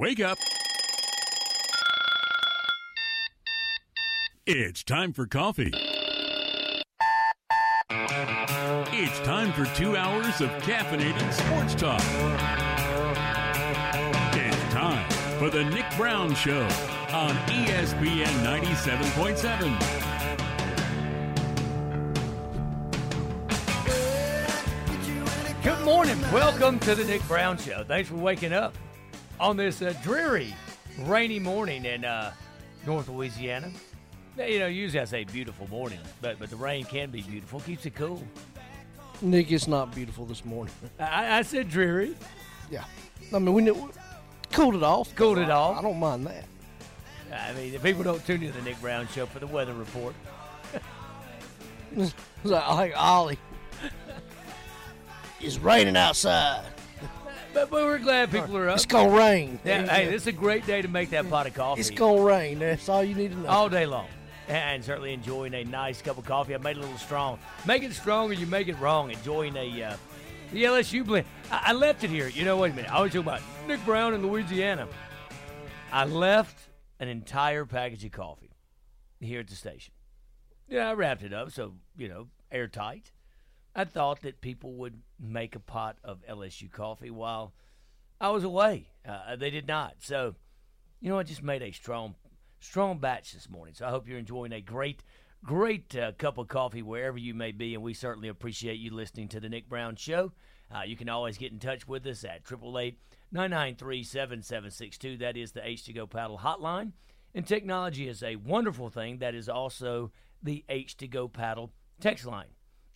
Wake up. It's time for coffee. It's time for two hours of caffeinated sports talk. It's time for the Nick Brown Show on ESPN 97.7. Good morning. Welcome to the Nick Brown Show. Thanks for waking up on this uh, dreary, rainy morning in uh, North Louisiana. You know, usually I say beautiful morning, but but the rain can be beautiful. Keeps it cool. Nick, it's not beautiful this morning. I, I said dreary. Yeah. I mean, we knew, cooled it off. Cooled it off. I don't mind that. I mean, if people don't tune into the Nick Brown Show for the weather report. Like Ollie. It's raining outside. But, but we're glad people are up. It's gonna rain. Yeah, hey, this is a great day to make that pot of coffee. It's gonna rain. That's all you need to know. all day long. And certainly enjoying a nice cup of coffee. I made it a little strong. Make it strong or you make it wrong. Enjoying a uh, the LSU blend. I, I left it here. You know, wait a minute. I was talking about Nick Brown in Louisiana. I left an entire package of coffee here at the station. Yeah, I wrapped it up so, you know, airtight. I thought that people would make a pot of LSU coffee while I was away. Uh, they did not. So, you know, I just made a strong, strong batch this morning. So I hope you're enjoying a great, great uh, cup of coffee wherever you may be, and we certainly appreciate you listening to the Nick Brown Show. Uh, you can always get in touch with us at triple eight nine nine three seven seven six two. That is the H2Go Paddle hotline. And technology is a wonderful thing. That is also the H2Go Paddle text line.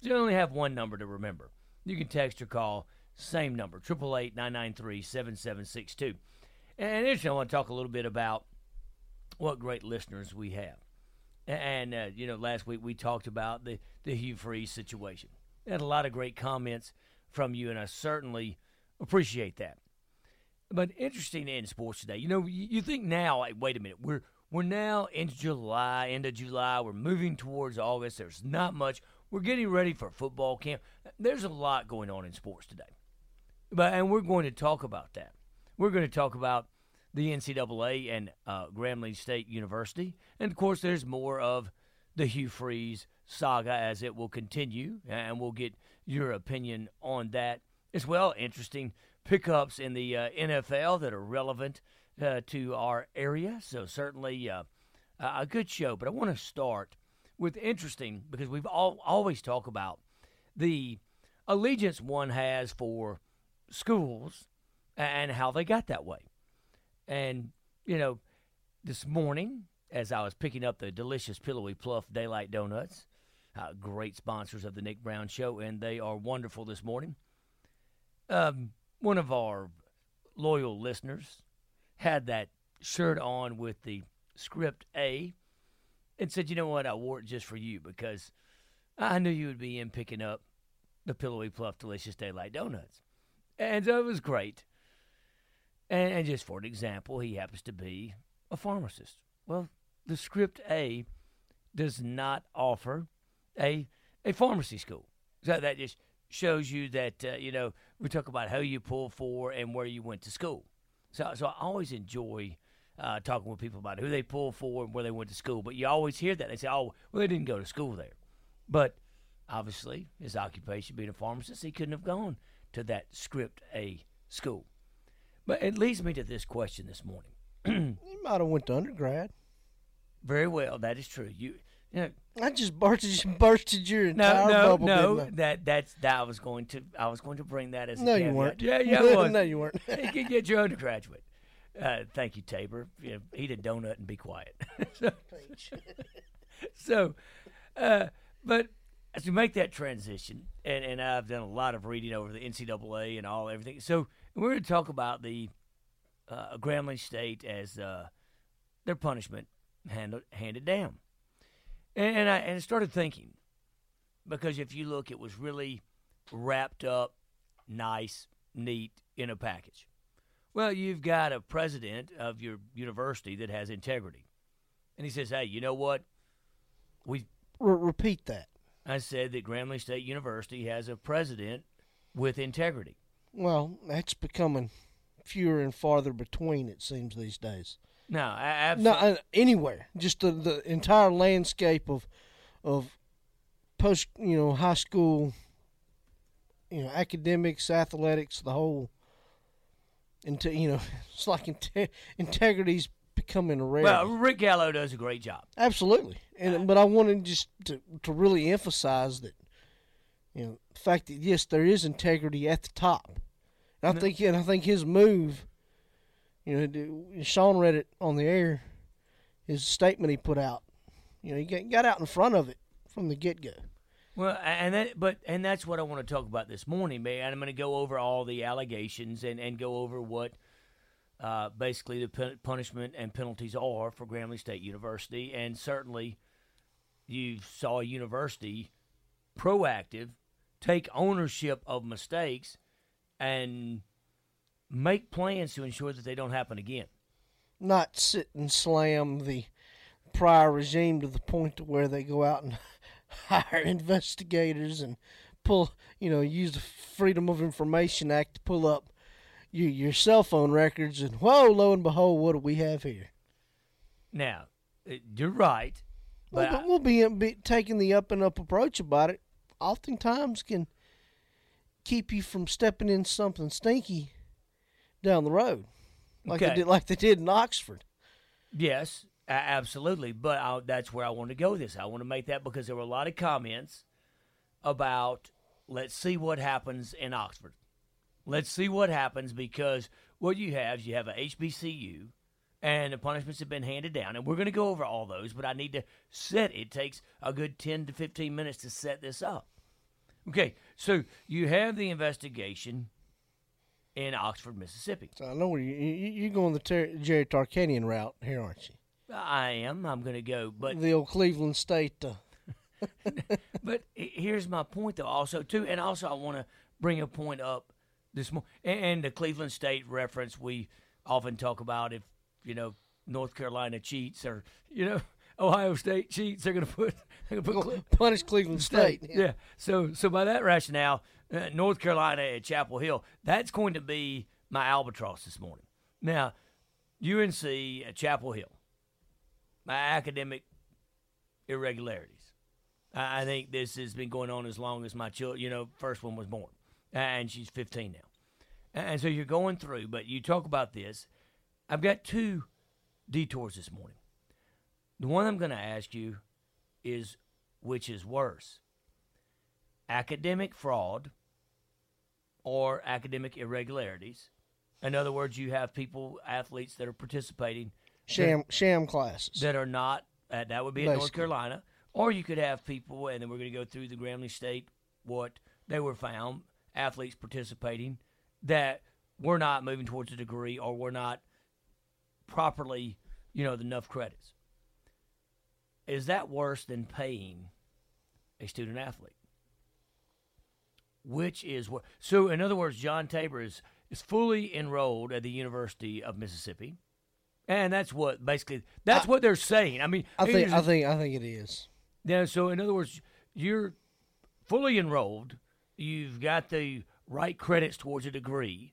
You only have one number to remember. You can text or call, same number, 888-993-7762. And interesting, I want to talk a little bit about what great listeners we have. And, uh, you know, last week we talked about the, the Hugh Freeze situation. Had a lot of great comments from you, and I certainly appreciate that. But interesting in sports today, you know, you, you think now, like, wait a minute, we're we're now into July, end of July. We're moving towards August. There's not much. We're getting ready for football camp. There's a lot going on in sports today, but and we're going to talk about that. We're going to talk about the NCAA and uh, Grambling State University, and of course, there's more of the Hugh Freeze saga as it will continue, and we'll get your opinion on that as well. Interesting pickups in the uh, NFL that are relevant uh, to our area. So certainly uh, a good show. But I want to start with interesting because we've all, always talked about the allegiance one has for schools and how they got that way. And you know, this morning as I was picking up the delicious Pillowy Pluff Daylight Donuts, uh, great sponsors of the Nick Brown Show, and they are wonderful this morning. Um, one of our loyal listeners had that shirt on with the script A and said, You know what? I wore it just for you because I knew you would be in picking up the Pillowy Pluff Delicious Daylight Donuts. And so it was great. And, and just for an example, he happens to be a pharmacist. Well, the script A does not offer a, a pharmacy school. So that just shows you that, uh, you know, we talk about how you pull for and where you went to school. So, so I always enjoy uh, talking with people about who they pull for and where they went to school. But you always hear that. They say, oh, well, they didn't go to school there. But obviously, his occupation being a pharmacist, he couldn't have gone to that script A school. But it leads me to this question this morning. You might have went to undergrad. Very well, that is true. You, you know, I just bursted, bursted your no, entire no, bubble. no. didn't That that's that I was going to I was going to bring that as No, you weren't. Yeah, yeah, I was. no, you weren't. you can get your undergraduate. Uh, thank you, Tabor. You know, eat a donut and be quiet. so, so uh, but as we make that transition, and, and I've done a lot of reading over the NCAA and all everything. So we're going to talk about the uh, Grambling State as uh, their punishment handed handed down, and, and I and I started thinking because if you look, it was really wrapped up, nice, neat in a package. Well, you've got a president of your university that has integrity, and he says, "Hey, you know what? We Re- repeat that. I said that Grambling State University has a president with integrity. Well, that's becoming fewer and farther between. It seems these days. No, No, absolutely. uh, anywhere. Just the, the entire landscape of of post, you know, high school, you know, academics, athletics, the whole. Into you know, it's like inte- integrity's becoming rare. well, Rick Gallot does a great job. Absolutely, and uh, but I wanted just to to really emphasize that, you know, the fact that yes, there is integrity at the top. And I think, and I think his move, you know, Sean read it on the air, his statement he put out. You know, he got, got out in front of it from the get go. Well, and that, but and that's what I want to talk about this morning, man. I'm going to go over all the allegations and and go over what uh, basically the pu- punishment and penalties are for Grambling State University, and certainly you saw a university proactive, take ownership of mistakes, and make plans to ensure that they don't happen again. Not sit and slam the prior regime to the point to where they go out and hire investigators and pull, you know, use the Freedom of Information Act to pull up your your cell phone records and whoa, lo and behold, what do we have here? Now, uh, you're right, Well, but we'll be, be taking the up and up approach about it. Oftentimes can keep you from stepping in something stinky down the road, like Okay. they did, like they did in Oxford. Yes, absolutely. But I, that's where I want to go this. I want to make that because there were a lot of comments about let's see what happens in Oxford. Let's see what happens because what you have is you have a HBCU and the punishments have been handed down. And we're going to go over all those, but I need to set it. takes a good 10 to 15 minutes to set this up. Okay, so you have the investigation in Oxford, Mississippi. So I know where you, you you're going the Ter- Jerry Tarkanian route here, aren't you? I am. I'm going to go, but the old Cleveland State. Uh, But here's my point, though, also too, and also I want to bring a point up this morning, and the Cleveland State reference we often talk about. If you know North Carolina cheats, or you know Ohio State cheats, they're going to put they're going to put Cle- punish Cleveland State. yeah. So so by that rationale, uh, North Carolina at Chapel Hill, that's going to be my albatross this morning. Now, UNC at Chapel Hill, my academic irregularities. I think this has been going on as long as my child, you know, first one was born, and she's 15 now. And so you're going through, but you talk about this. I've got two detours this morning. The one I'm going to ask you is which is worse, academic fraud or academic irregularities? In other words, you have people, athletes that are participating Sham sham classes. that are not. Uh, that would be in North Carolina, or you could have people, and then we're going to go through the Grambling State what they were found athletes participating that were not moving towards a degree or were not properly, you know, enough credits. Is that worse than paying a student athlete? Which is what? So, in other words, John Tabor is is fully enrolled at the University of Mississippi. And that's what basically that's what they're saying. I mean, I think I think I think it is. yeah, so in other words, you're fully enrolled, you've got the right credits towards a degree,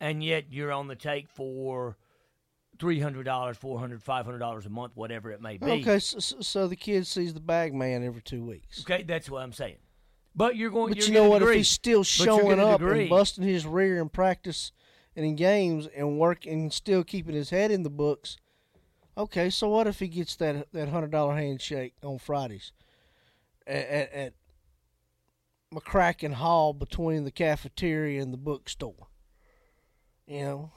and yet you're on the take for $300, $400, $500 a month, whatever it may be. Okay, so, so- the kid sees the bag man every two weeks. Okay, that's what I'm saying. But you're going But you're you know what? If he's still showing up degree. and busting his rear in practice and in games and work and still keeping his head in the books, okay. So what if he gets that that hundred dollar handshake on Fridays at, at, at McCracken Hall between the cafeteria and the bookstore? You know,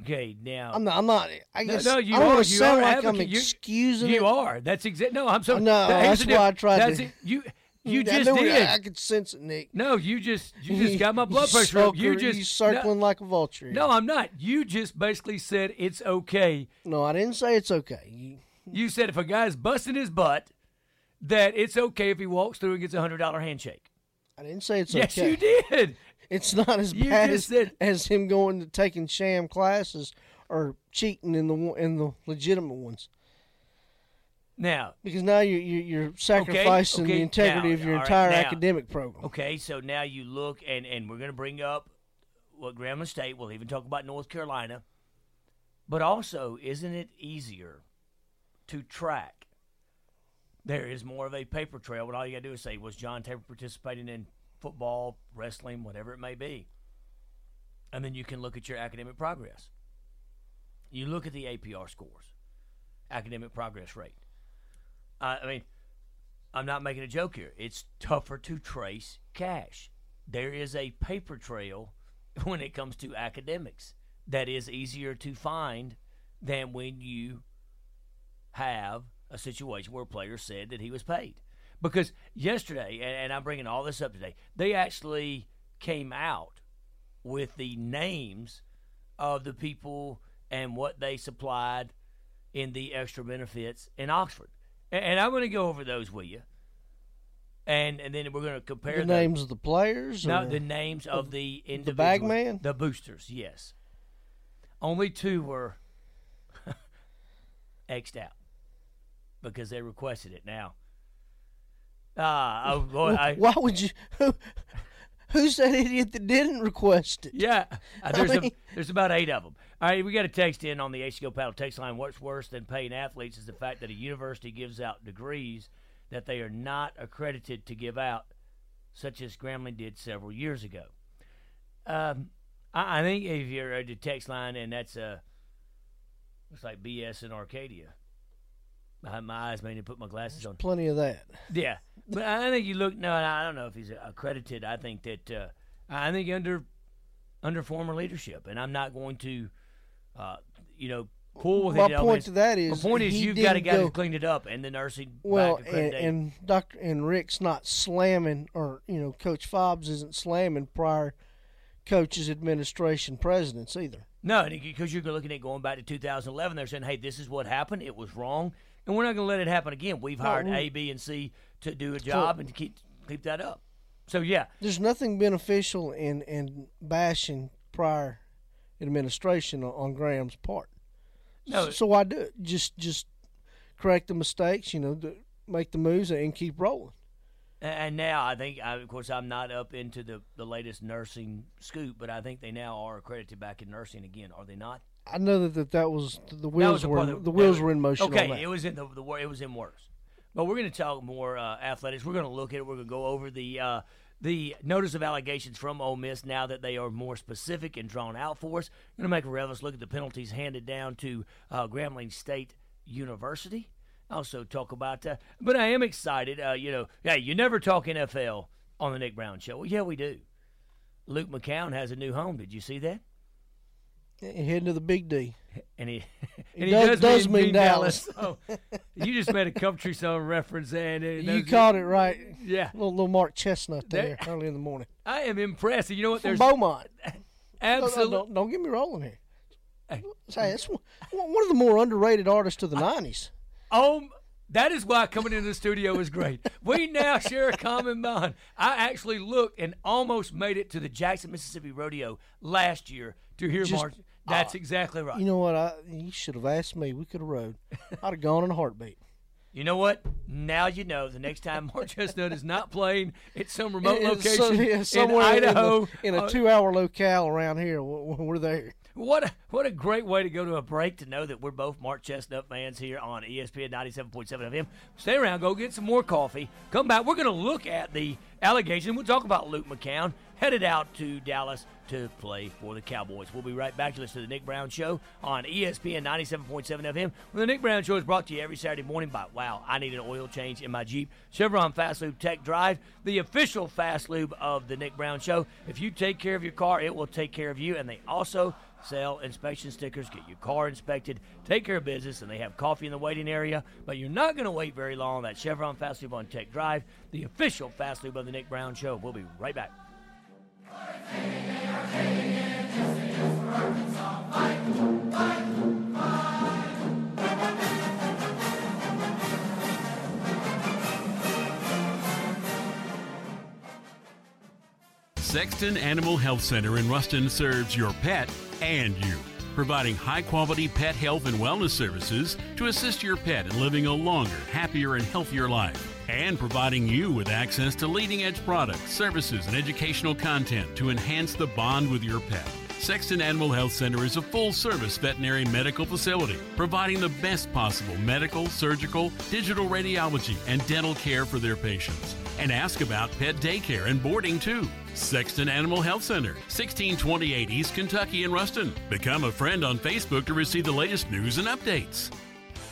Okay, now I'm not. I'm not. I No, guess no, you I don't are. You sound like I'm advocate. You- excusing you are. That's exactly. No, I'm so. No, that- that's why I tried That's to- it. You you I just it. did. I could sense it, Nick. No, you just you just got my blood pressure up. You just circling no, like a vulture. no, I'm not. You just basically said it's okay. no, I didn't say it's okay. You, said if a guy's busting his butt, that it's okay if he walks through and gets a hundred dollar handshake. I didn't say it's yes, okay. Yes, you did. It's not as You bad as, said- as him going to taking sham classes or cheating in the one- in the legitimate ones. Now, Because now you, you you're sacrificing okay, the integrity now, of your all right, entire now- academic program. okay, so now you look and and we're going to bring up what Grambling State. We'll even talk about North Carolina. But also, isn't it easier to track? There is more of a paper trail, What all you got to do is say, was John Tabor participating in football, wrestling, whatever it may be? And then you can look at your academic progress. You look at the APR scores, academic progress rate. I mean, I'm not making a joke here. It's tougher to trace cash. There is a paper trail when it comes to academics that is easier to find than when you have a situation where a player said that he was paid. Because yesterday, and, and I'm bringing all this up today, they actually came out with the names of the people and what they supplied in the extra benefits in Oxford. And, and I'm going to go over those with you. And and then we're going to compare The those- names of the players. no, the names of the individual bag man? the boosters. Yes, only two were xed out because they requested it. Now, ah, oh boy, I, Why would you? Who, who's that idiot that didn't request it? yeah, uh, there's mean- a, there's about eight of them. All right, we got a text in on the H2Go Paddle text line. What's worse than paying athletes is the fact that a university gives out degrees that they are not accredited to give out, such as Grambling did several years ago. Um, I, I think if you're at the text line and that's uh, looks like BS in Arcadia. I, my eyes made me put my glasses on. Plenty of that. Yeah, but I think you look. No, I don't know if he's accredited. I think that uh, I think under under former leadership, and I'm not going to, uh, you know, pull with My it. point to that is the point is you've got a guy go- who cleaned it up, and the nursing Well, and, and Doctor and Rick's not slamming, or you know, Coach Fobbs isn't slamming prior coaches, administration, presidents either. No, because you're looking at going back to 2011. They're saying, "Hey, this is what happened. It was wrong, and we're not going to let it happen again." We've hired we- A, B, and C to do a job and to keep keep that up. So yeah, There's nothing beneficial in in bashing prior administration on, Graham's part. No. so why do it? Just just correct the mistakes, you know, make the moves and keep rolling. And now I think, of course, I'm not up into the, the latest nursing scoop, but I think they now are accredited back in nursing again, are they not? I know that that, that was the That wheels was were the wheels were in motion. Okay, it was in the, the it was in worse, but we're going to talk more uh, athletics. We're going to look at it. We're going to go over the uh, the notice of allegations from Ole Miss now that they are more specific and drawn out for us. We're going to make a reverse look at the penalties handed down to uh, Grambling State University. Also talk about, uh, but I am excited. Uh, you know, yeah, you never talk NFL on the Nick Brown Show. Well, yeah, we do. Luke McCown has a new home. Did you see that? Heading to the big D. and he He and does- does mean mean Dallas. So oh, you just made a country song reference, and You caught it right. Yeah, Little, little Mark Chesnutt There- there early in the morning. I am impressed. You know what? From There's Beaumont. absolutely. Don't, don't get me rolling here. Hey. Say, that's one one of the more underrated artists of the '90s. Oh, that is why coming into the studio is great. We now share a common bond. I actually looked and almost made it to the Jackson, Mississippi rodeo last year to hear Just- Mark. That's exactly right. You know what? I you should have asked me. We could have rode. I'd have gone in a heartbeat. You know what? Now you know. The next time Mark Chesnutt is not playing at some remote location yeah, in somewhere in the- Idaho, in a, uh, two-hour locale around here. We're, we're there. What a, what a great way to go to a break to know that we're both Mark Chesnutt fans here on ESPN 97.7 FM. Stay around, go get some more coffee. Come back. We're going to look at the allegation. We'll talk about Luke McCown headed out to Dallas to play for the Cowboys. We'll be right back to listen to the Nick Brown Show on ESPN 97.7 FM. The Nick Brown Show is brought to you every Saturday morning by Wow, I need an oil change in my Jeep. Chevron Fast Lube Tech Drive, the official fast lube of the Nick Brown Show. If you take care of your car, it will take care of you. And they also sell inspection stickers, get your car inspected, take care of business, and they have coffee in the waiting area. But you're not going to wait very long. That Chevron Fast Lube on Tech Drive, the official Fast Lube of the Nick Brown Show. We'll be right back. Sexton Animal Health Center in Ruston serves your pet and you, providing high quality pet health and wellness services to assist your pet in living a longer, happier, and healthier life, and providing you with access to leading edge products, services, and educational content to enhance the bond with your pet. Sexton Animal Health Center is a full service veterinary medical facility providing the best possible medical, surgical, digital radiology, and dental care for their patients. And ask about pet daycare and boarding too. Sexton Animal Health Center, 1628 East Kentucky in Ruston. Become a friend on Facebook to receive the latest news and updates.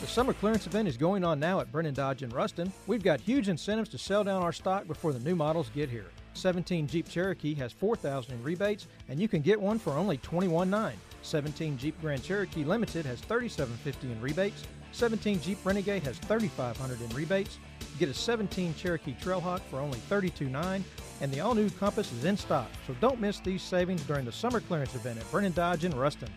The summer clearance event is going on now at Brennan Dodge in Ruston. We've got huge incentives to sell down our stock before the new models get here. 17 Jeep Cherokee has 4000 in rebates and you can get one for only $21.9. 17 Jeep Grand Cherokee Limited has 3750 in rebates. 17 Jeep Renegade has 3500 in rebates. Get a 17 Cherokee Trailhawk for only $32.9 and the all-new Compass is in stock. So don't miss these savings during the summer clearance event at Brennan Dodge in Ruston.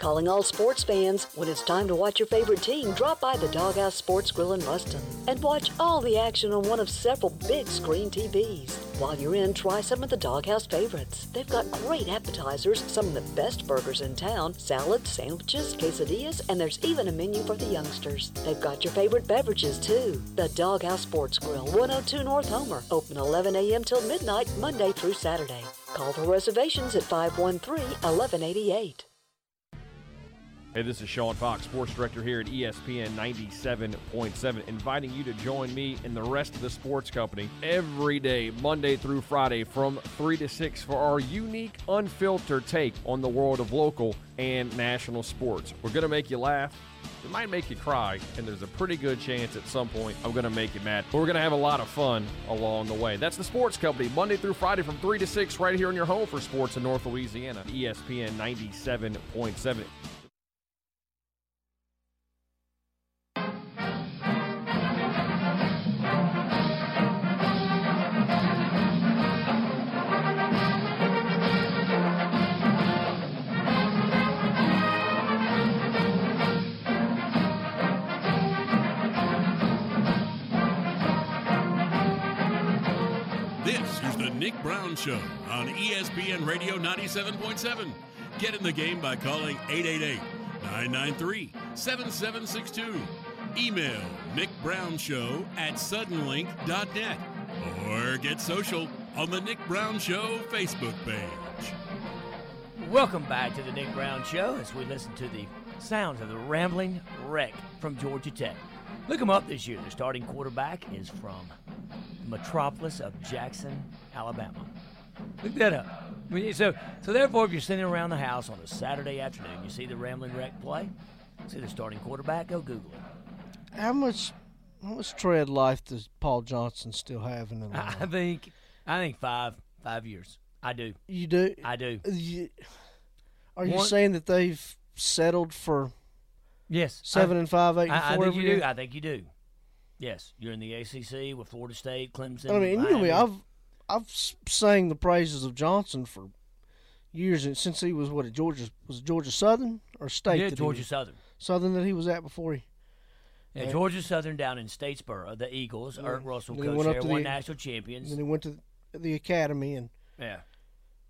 Calling all sports fans, when it's time to watch your favorite team, drop by the Doghouse Sports Grill in Ruston and watch all the action on one of several big screen TVs. While you're in, try some of the Doghouse favorites. They've got great appetizers, some of the best burgers in town, salads, sandwiches, quesadillas, and there's even a menu for the youngsters. They've got your favorite beverages too. The Doghouse Sports Grill, 102 North Homer, open 11 a.m. till midnight, Monday through Saturday. Call for reservations at 513 1188. Hey, this is Sean Fox, sports director here at ESPN 97.7, inviting you to join me and the rest of the sports company every day, Monday through Friday, from 3 to 6 for our unique, unfiltered take on the world of local and national sports. We're going to make you laugh. It might make you cry, and there's a pretty good chance at some point I'm going to make you mad. But we're going to have a lot of fun along the way. That's the Sports Company, Monday through Friday from 3 to 6, right here in your home for sports in North Louisiana, ESPN 97.7. Nick Brown Show on ESPN Radio 97.7. Get in the game by calling 888 993 7762. Email nickbrownshow at suddenlink.net or get social on the Nick Brown Show Facebook page. Welcome back to the Nick Brown Show as we listen to the sounds of the rambling wreck from Georgia Tech. Look them up this year. The starting quarterback is from the metropolis of Jackson, Alabama. Look that up. I mean, So, so therefore, if you're sitting around the house on a Saturday afternoon, you see the rambling wreck play, see the starting quarterback, go Google it. How much how much tread life does Paul Johnson still have in the line? I think, I think five, five years. I do. You do? I do. You- are you One- saying that they've settled for Yes. seven I- and five, eight and I, I four think every you do. I think you do. Yes, you're in the ACC with Florida State, Clemson. I mean, you know me. I've I've sang the praises of Johnson for years and since he was what at Georgia was it Georgia Southern or State? Yeah, Georgia was- Southern. Southern that he was at before he. Yeah, And- Georgia Southern down in Statesboro, the Eagles. Yeah. Erk Russell Then coach went up there, to won the- national champions. Then he went to the academy and Yeah.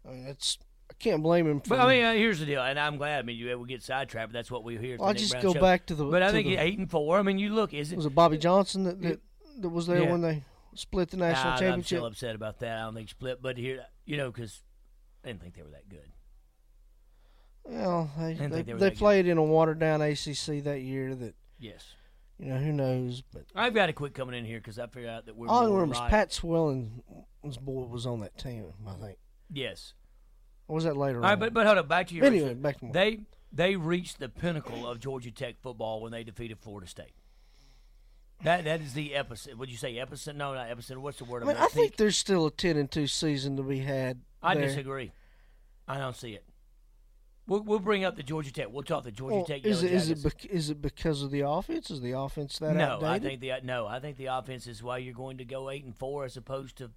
I mean, that's I can't blame him. For But I mean, uh, here's the deal, and I'm glad. I mean, you we get sidetracked, but that's what we hear. Well, I just Brown go Show. back to the- But I think the- eight and four. I mean, you look. Is it was it Bobby Johnson that that, that was there Yeah. when they split the national Nah, I'm championship? still upset about that. I don't think split, but here, you know, because I didn't think they were that good. Well, they they, they they that good. played in a watered down ACC that year. That Yes. you know who knows, but I've got to quit coming in here because I figured out that we're. all I remember right. Pat Swilling's boy was on that team. I think. Yes. Or was that later? All right, on? but but hold up. Back to your Anyway, back to more. they they reached the pinnacle of Georgia Tech football when they defeated Florida State. That that is the epicenter. Would you say epicenter? No, not epicenter. What's the word? I mean, I think there's still a ten and two season to be had. I there. disagree. I don't see it. We'll, we'll bring up the Georgia Tech. We'll talk the Georgia Well, Tech. is Yellow it is it Jackets. bec- is it because of the offense? Is the offense that no, outdated? I think the no, I think the offense is why you're going to go eight and four as opposed to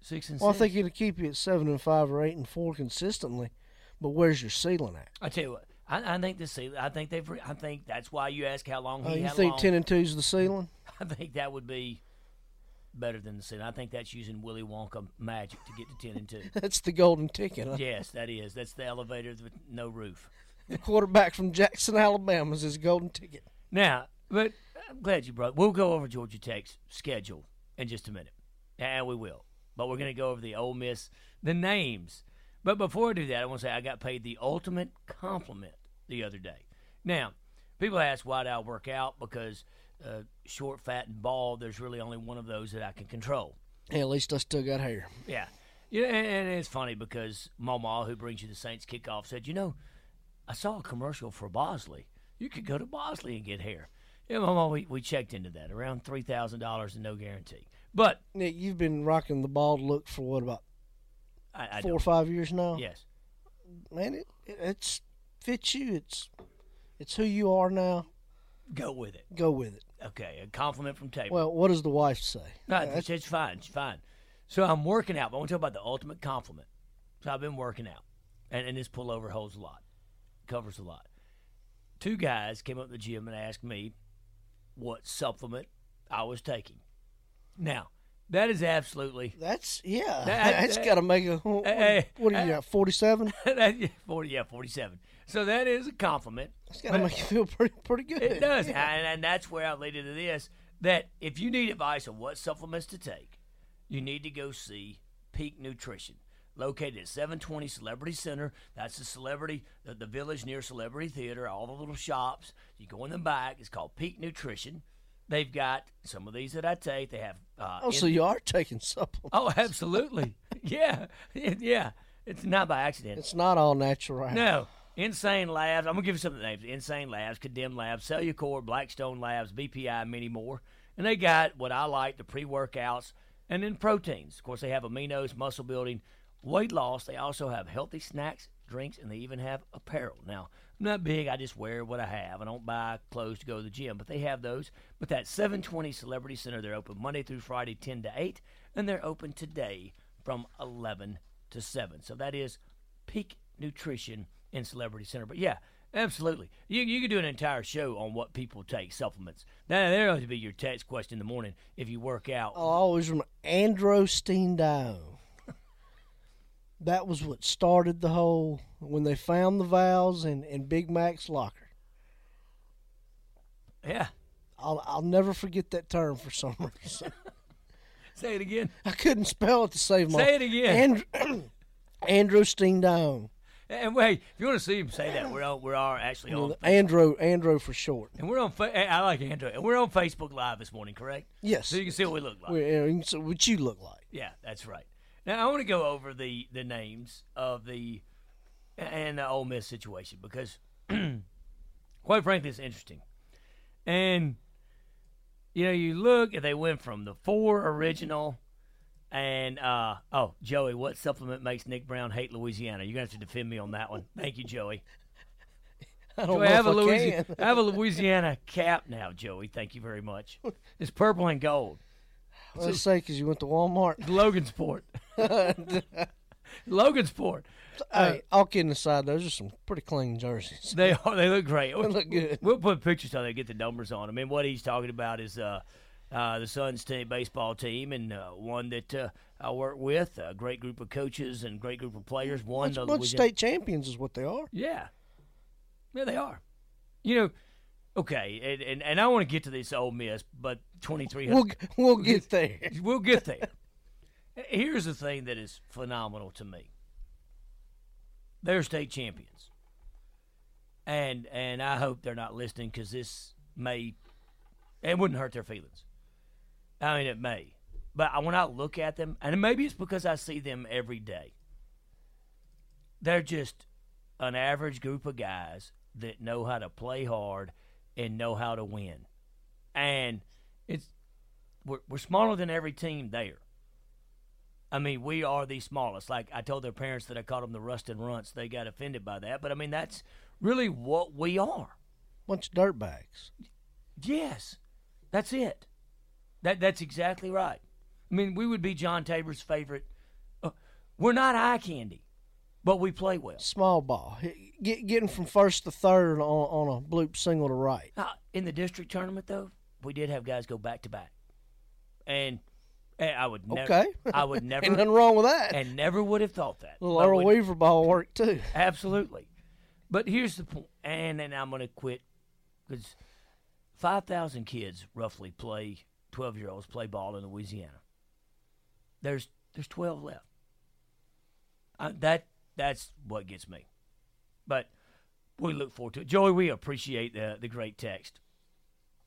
six and well, I think it'll keep you at seven and five or eight and four consistently. But where's your ceiling at? I tell you what, I, I think this. I think they've. I think that's why you ask how long Uh, he you had think long. ten and two is the ceiling? I think that would be better than the ceiling. I think that's using Willy Wonka magic to get to ten and two. That's the golden ticket. Huh? yes, that is. That's the elevator with no roof. The quarterback from Jackson, Alabama, is his golden ticket. Now, but I'm glad you brought. We'll go over Georgia Tech's schedule in just a minute, and we will. But we're going to go over the Ole Miss, the names. But before I do that, I want to say I got paid the ultimate compliment the other day. Now, people ask why did I work out because uh, short, fat, and bald. There's really only one of those that I can control. Hey, at least I still got hair. Yeah. Yeah, and, it's funny because Mama, who brings you the Saints kickoff, said, you know, I saw a commercial for Bosley. You could go to Bosley and get hair. Yeah, Mama, we, we checked into that. Around $3,000 and no guarantee. But Nick, you've been rocking the bald look for what about I, I four or don't- five years now? Yes. Man, it, it it's fits you. It's it's who you are now. Go with it. Go with it. Okay, a compliment from Tabor. Well, what does the wife say? No, it's, it's fine. It's fine. So I'm working out. But I want to talk about the ultimate compliment. So I've been working out, and, and this pullover holds a lot, covers a lot. Two guys came up to the gym and asked me what supplement I was taking. Now, that is absolutely That's yeah. That- that's that- got to make a. What, Hey, what are you at? Forty-seven. yeah, forty. Yeah, forty-seven. So that is a compliment. It's got to make you feel pretty pretty good. It does, and, and that's where I lead into this. That if you need advice on what supplements to take, you need to go see Peak Nutrition, located at 720 Celebrity Center. That's the celebrity, the, the village near Celebrity Theater. All the little shops. You go in the back. It's called Peak Nutrition. They've got some of these that I take. They have. Uh, Oh, so in- you are taking supplements. Oh, absolutely. yeah, yeah. It's not by accident. It's not all natural. Right? No. Insane Labs. I'm gonna give you some of the names. Insane Labs, Condemned Labs, Cellucor, Blackstone Labs, BPI, many more. And they got what I like, the pre-workouts, and then proteins. Of course, they have aminos, muscle building, weight loss. They also have healthy snacks, drinks, and they even have apparel. Now, I'm not big. I just wear what I have. I don't buy clothes to go to the gym, but they have those. But that 720 Celebrity Center, they're open Monday through Friday, 10 to 8, and they're open today from 11 to 7. So that is peak nutrition in Celebrity Center. But yeah, absolutely. You you could do an entire show on what people take supplements. Now there ought to be your text question in the morning if you work out. Oh, I'll always remember androstenedione. That was what started the whole when they found the valves in, in Big Mac's locker. Yeah. I'll I'll never forget that term for some reason. Say it again. I couldn't spell it to save my. Say it again. And, androstenedione. And wait, if you want to see him say that, we're on, we are actually on. Andro Andro for short. And we're on. I like Andrew. And we're on Facebook Live this morning, correct? Yes. So you can see what we look like. We- you can see what you look like. Yeah, that's right. Now I want to go over the the names of the and the Ole Miss situation because, quite frankly, it's interesting. And you know, you look and they went from the four original, and uh oh, Joey, what supplement makes Nick Brown hate Louisiana? You're gonna have to defend me on that one. Thank you, Joey. I don't Joey, know I have if a I Louisiana. I have a Louisiana cap now, Joey. Thank you very much. It's purple and gold. Let's say because you went to Walmart. Logan Sport. Logan Sport. hey, all kidding aside, those are some pretty clean jerseys. They are. They look great. They look good. We'll put pictures on there, get the numbers on them. And what he's talking about is uh, uh, the Suns team, baseball team, and uh, one that uh, I work with. A great group of coaches and great group of players. One Bunch, the bunch of state champions is what they are. Yeah, yeah, they are. You know, okay, and and, and I want to get to this Ole Miss, but twenty three We'll we'll get there. We'll get there. Here's the thing that is phenomenal to me. They're state champions, and and I hope they're not listening because this may it wouldn't hurt their feelings. I mean, it may, but I- when I look at them, and maybe it's because I see them every day. They're just an average group of guys that know how to play hard and know how to win, and it's we're, we're smaller than every team there. I mean, we are the smallest. Like I told their parents that I called them the Ruston Runts. They got offended by that, but I mean that's really what we are. Bunch of dirtbags. Yes, that's it. That that's exactly right. I mean, we would be John Tabor's favorite. Uh, we're not eye candy, but we play well. Small ball. Get, getting from first to third on, on a bloop single to right. Uh, in the district tournament, though, we did have guys go back to back, and, and I would never. Okay. I would never. Ain't nothing wrong with that. And never would have thought that. Little Earl Weaver ball work too. Absolutely. But here's the point, and then I'm going to quit because 5,000 kids roughly play, 12 year olds play ball in Louisiana. There's there's 12 left. Uh, that that's what gets me. But we look forward to it. Joey, we appreciate the the great text.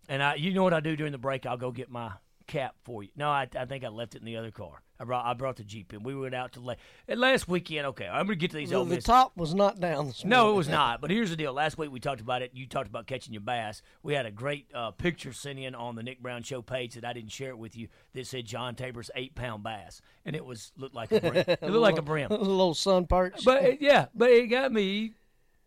And I, you know what I do during the break? I'll go get my cap for you. No, I, I think I left it in the other car. I brought I brought the Jeep in. We went out to la- and last weekend. Okay, I'm gonna get to these The, Ole the Miss. top was not down No, it was not. But here's the deal. Last week we talked about it. You talked about catching your bass. We had a great uh, picture sent in on the Nick Brown Show page that I didn't share it with you. That said John Tabor's eight pound bass, and it was looked like a brim. it looked like a brim. a little sun perch. But it, yeah, but it got me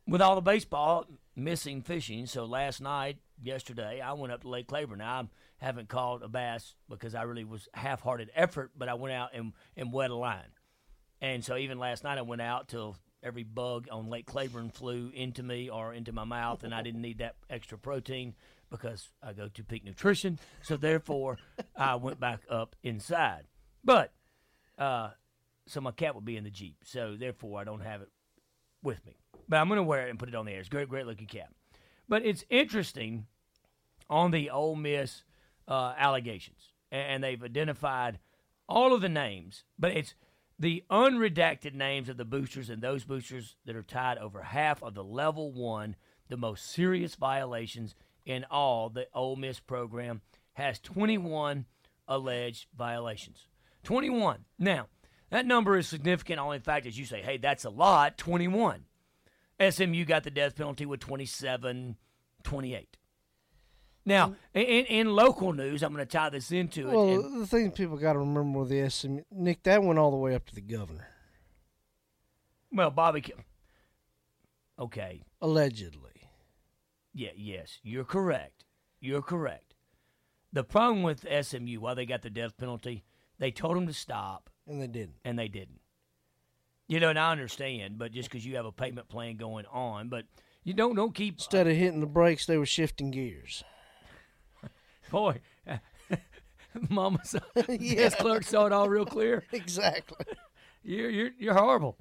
with all the baseball missing fishing. So last night, yesterday, I went up to Lake Claiborne. Now I haven't caught a bass because I really was half-hearted effort, but I went out and and wet a line. And so even last night, I went out till every bug on Lake Claiborne flew into me or into my mouth, and I didn't need that extra protein because I go to Peak Nutrition. So therefore, I went back up inside. But uh, so my cat will be in the Jeep. So therefore, I don't have it with me. But I'm going to wear it and put it on the air. It's a great, great looking cap. But it's interesting on the Ole Miss uh, allegations, and they've identified all of the names, but it's the unredacted names of the boosters and those boosters that are tied over half of the level one, the most serious violations in all the Ole Miss program has 21 alleged violations. 21. Now, that number is significant only in fact as you say, hey, that's a lot, 21. SMU got the death penalty with 27, 28. Now, mm. in, in local news, I'm going to tie this into it. Well, the thing people got to remember with the SMU, Nick, that went all the way up to the governor, well, Bobby. Okay. allegedly. Yeah, yes, you're correct. You're correct. The problem with SMU, why they got the death penalty, they told them to stop, And they didn't. and they didn't. You know, and I understand, but just because you have a payment plan going on, but you don't don't keep Instead of hitting the brakes, they were shifting gears. Boy. Mama saw, desk clerk saw it all real clear. exactly. You're you're you're horrible.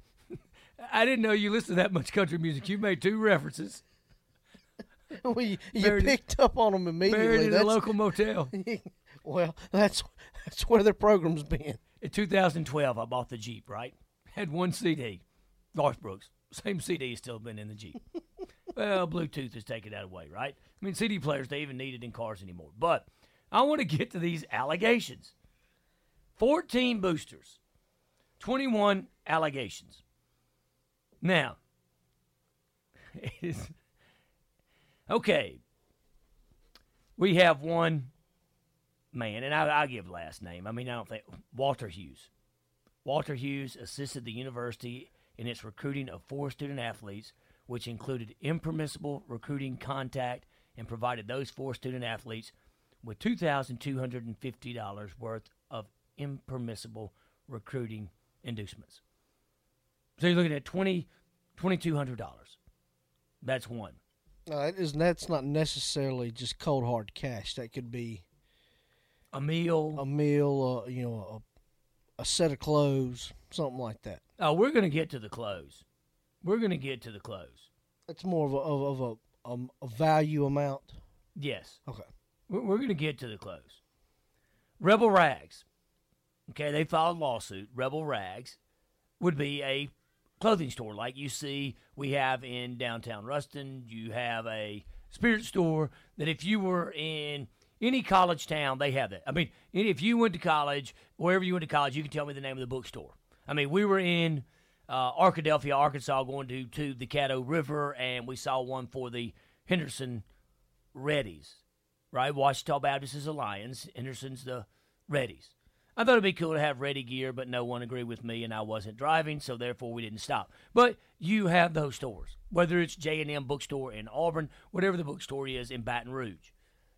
I didn't know you listened to that much country music. You made two references. well, you, you it- picked up on them immediately. Buried in a local motel. well, that's that's where their program's been. In 2012, I bought the Jeep. Right, had one CD, Garth Brooks. Same CD still been in the Jeep. Well, Bluetooth has taken that away. Right. I mean, CD players they even need it in cars anymore. But I want to get to these allegations. 14 boosters, 21 allegations. Now, is- okay, we have one man, and I, I'll give last name. I mean, I don't think Walter Hughes. Walter Hughes assisted the university in its recruiting of four student athletes, which included impermissible recruiting contact and provided those four student athletes with $2,250 worth of impermissible recruiting inducements. So you're looking at twenty twenty two hundred dollars. That's one. No, that is that's not necessarily just cold hard cash. That could be A meal. a meal, uh, you know, a, a set of clothes, something like that. Oh, we're going to get to the close. We're going to get to the close. It's more of a of, of a, um, a value amount. Yes. Okay. We're, we're going to get to the close. Rebel Rags. Okay, they filed a lawsuit. Rebel Rags would be a clothing store like you see we have in downtown Ruston. You have a spirit store that if you were in any college town, they have that. I mean, if you went to college, wherever you went to college, you can tell me the name of the bookstore. I mean, we were in uh, Arkadelphia, Arkansas, going to, to the Caddo River, and we saw one for the Henderson Reddies, right? Ouachita Baptist is the Lions, Henderson's the Reddies. I thought it'd be cool to have ready gear, but no one agreed with me, and I wasn't driving, so therefore we didn't stop. But you have those stores, whether it's J and M bookstore in Auburn, whatever the bookstore is in Baton Rouge.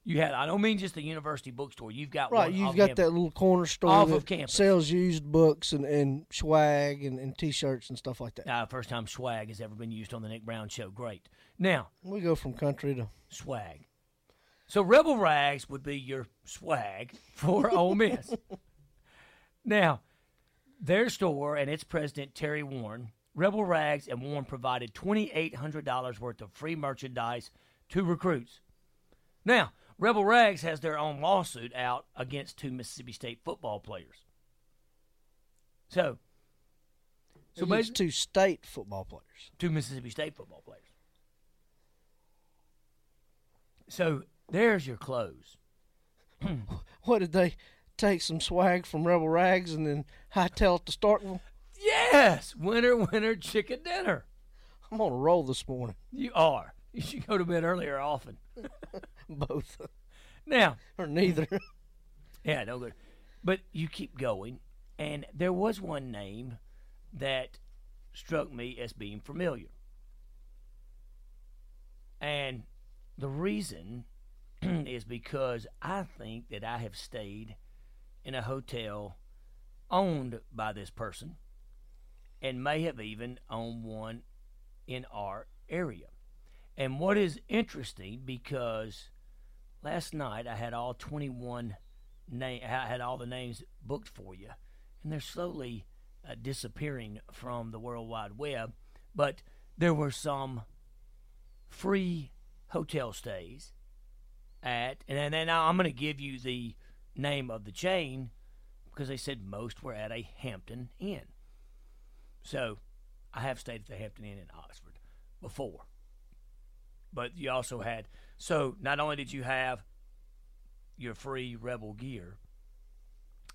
You have. I don't mean just the university bookstore. You've got Right, you've got campus. that little corner store Off of campus. sells used books and, and swag and, and t-shirts and stuff like that. Uh, first time swag has ever been used on the Nick Brown show. Great. Now We go from country to swag. So Rebel Rags would be your swag for Ole Miss. now, their store and its president Terry Warren, Rebel Rags and Warren provided twenty eight hundred dollars worth of free merchandise to recruits. Now, Rebel Rags has their own lawsuit out against two Mississippi State football players. So, so basically, two state football players. two Mississippi State football players. So there's your clothes. What did they take some swag from Rebel Rags and then hightail it to Starkville? Yes, winter, winter chicken dinner. I'm on a roll this morning. You are. You should go to bed earlier often. Both Now, or neither. yeah, no good. But you keep going, and there was one name that struck me as being familiar. And the reason is because I think that I have stayed in a hotel owned by this person and may have even owned one in our area. And what is interesting because last night I had all 21 name I had all the names booked for you and they're slowly uh, disappearing from the World Wide Web, but there were some free hotel stays at and then I'm going to give you the name of the chain because they said most were at a Hampton Inn. So, I have stayed at the Hampton Inn in Oxford before. But you also had so not only did you have your free rebel gear.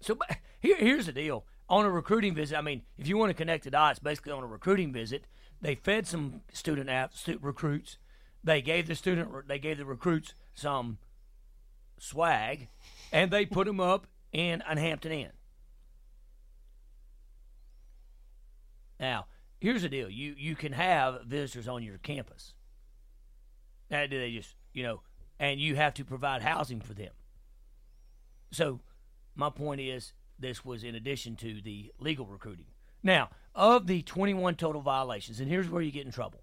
So here here's the deal. On a recruiting visit, I mean, if you want to connect the dots, basically on a recruiting visit, they fed some student stu- recruits. They gave the student they gave the recruits some swag, and they put them up in an Hampton Inn. Now, here's the deal: you you can have visitors on your campus. Now, do they just you know, and you have to provide housing for them. So, my point is, this was in addition to the legal recruiting. Now, of the 21 total violations, and here's where you get in trouble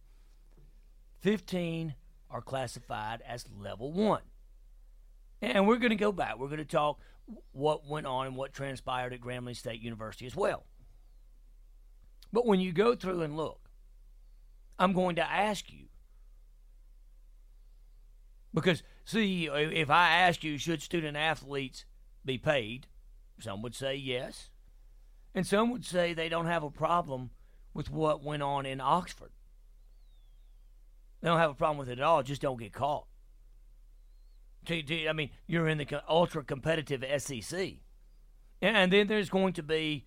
15 are classified as level one. And we're going to go back. We're going to talk what went on and what transpired at Grambling State University as well. But when you go through and look, I'm going to ask you because, see, if I ask you, should student athletes be paid? Some would say yes. And some would say they don't have a problem with what went on in Oxford. They don't have a problem with it at all, just don't get caught. I mean, you're in the ultra competitive SEC. And then there's going to be,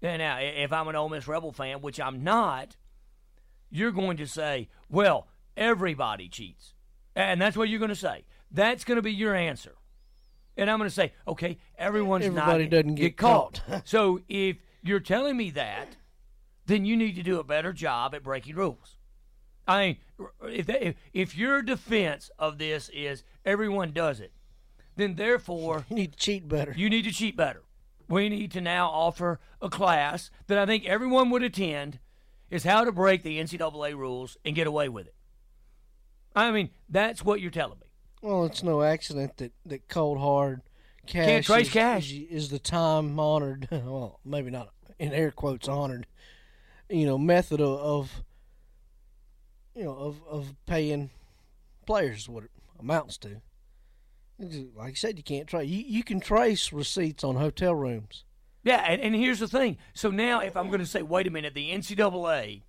now, if I'm an Ole Miss Rebel fan, which I'm not, you're going to say, well, everybody cheats. And that's what you're going to say. That's going to be your answer. And I'm going to say, okay, everyone's not. Everybody not doesn't get caught. so if you're telling me that, then you need to do a better job at breaking rules. I mean, if that, if, if your defense of this is everyone does it, then therefore you need to cheat better. You need to cheat better. We need to now offer a class that I think everyone would attend is how to break the NCAA rules and get away with it. I mean, that's what you're telling me. Well, it's no accident that, that cold hard cash Can't trace is, cash. is, is the time honored. Well, maybe not in air quotes honored. You know, method of, of you know of of paying players is what it amounts to. Like I said, you can't trace. You you can trace receipts on hotel rooms. Yeah, and, and here's the thing. So now, if I'm going to say, wait a minute, the NCAA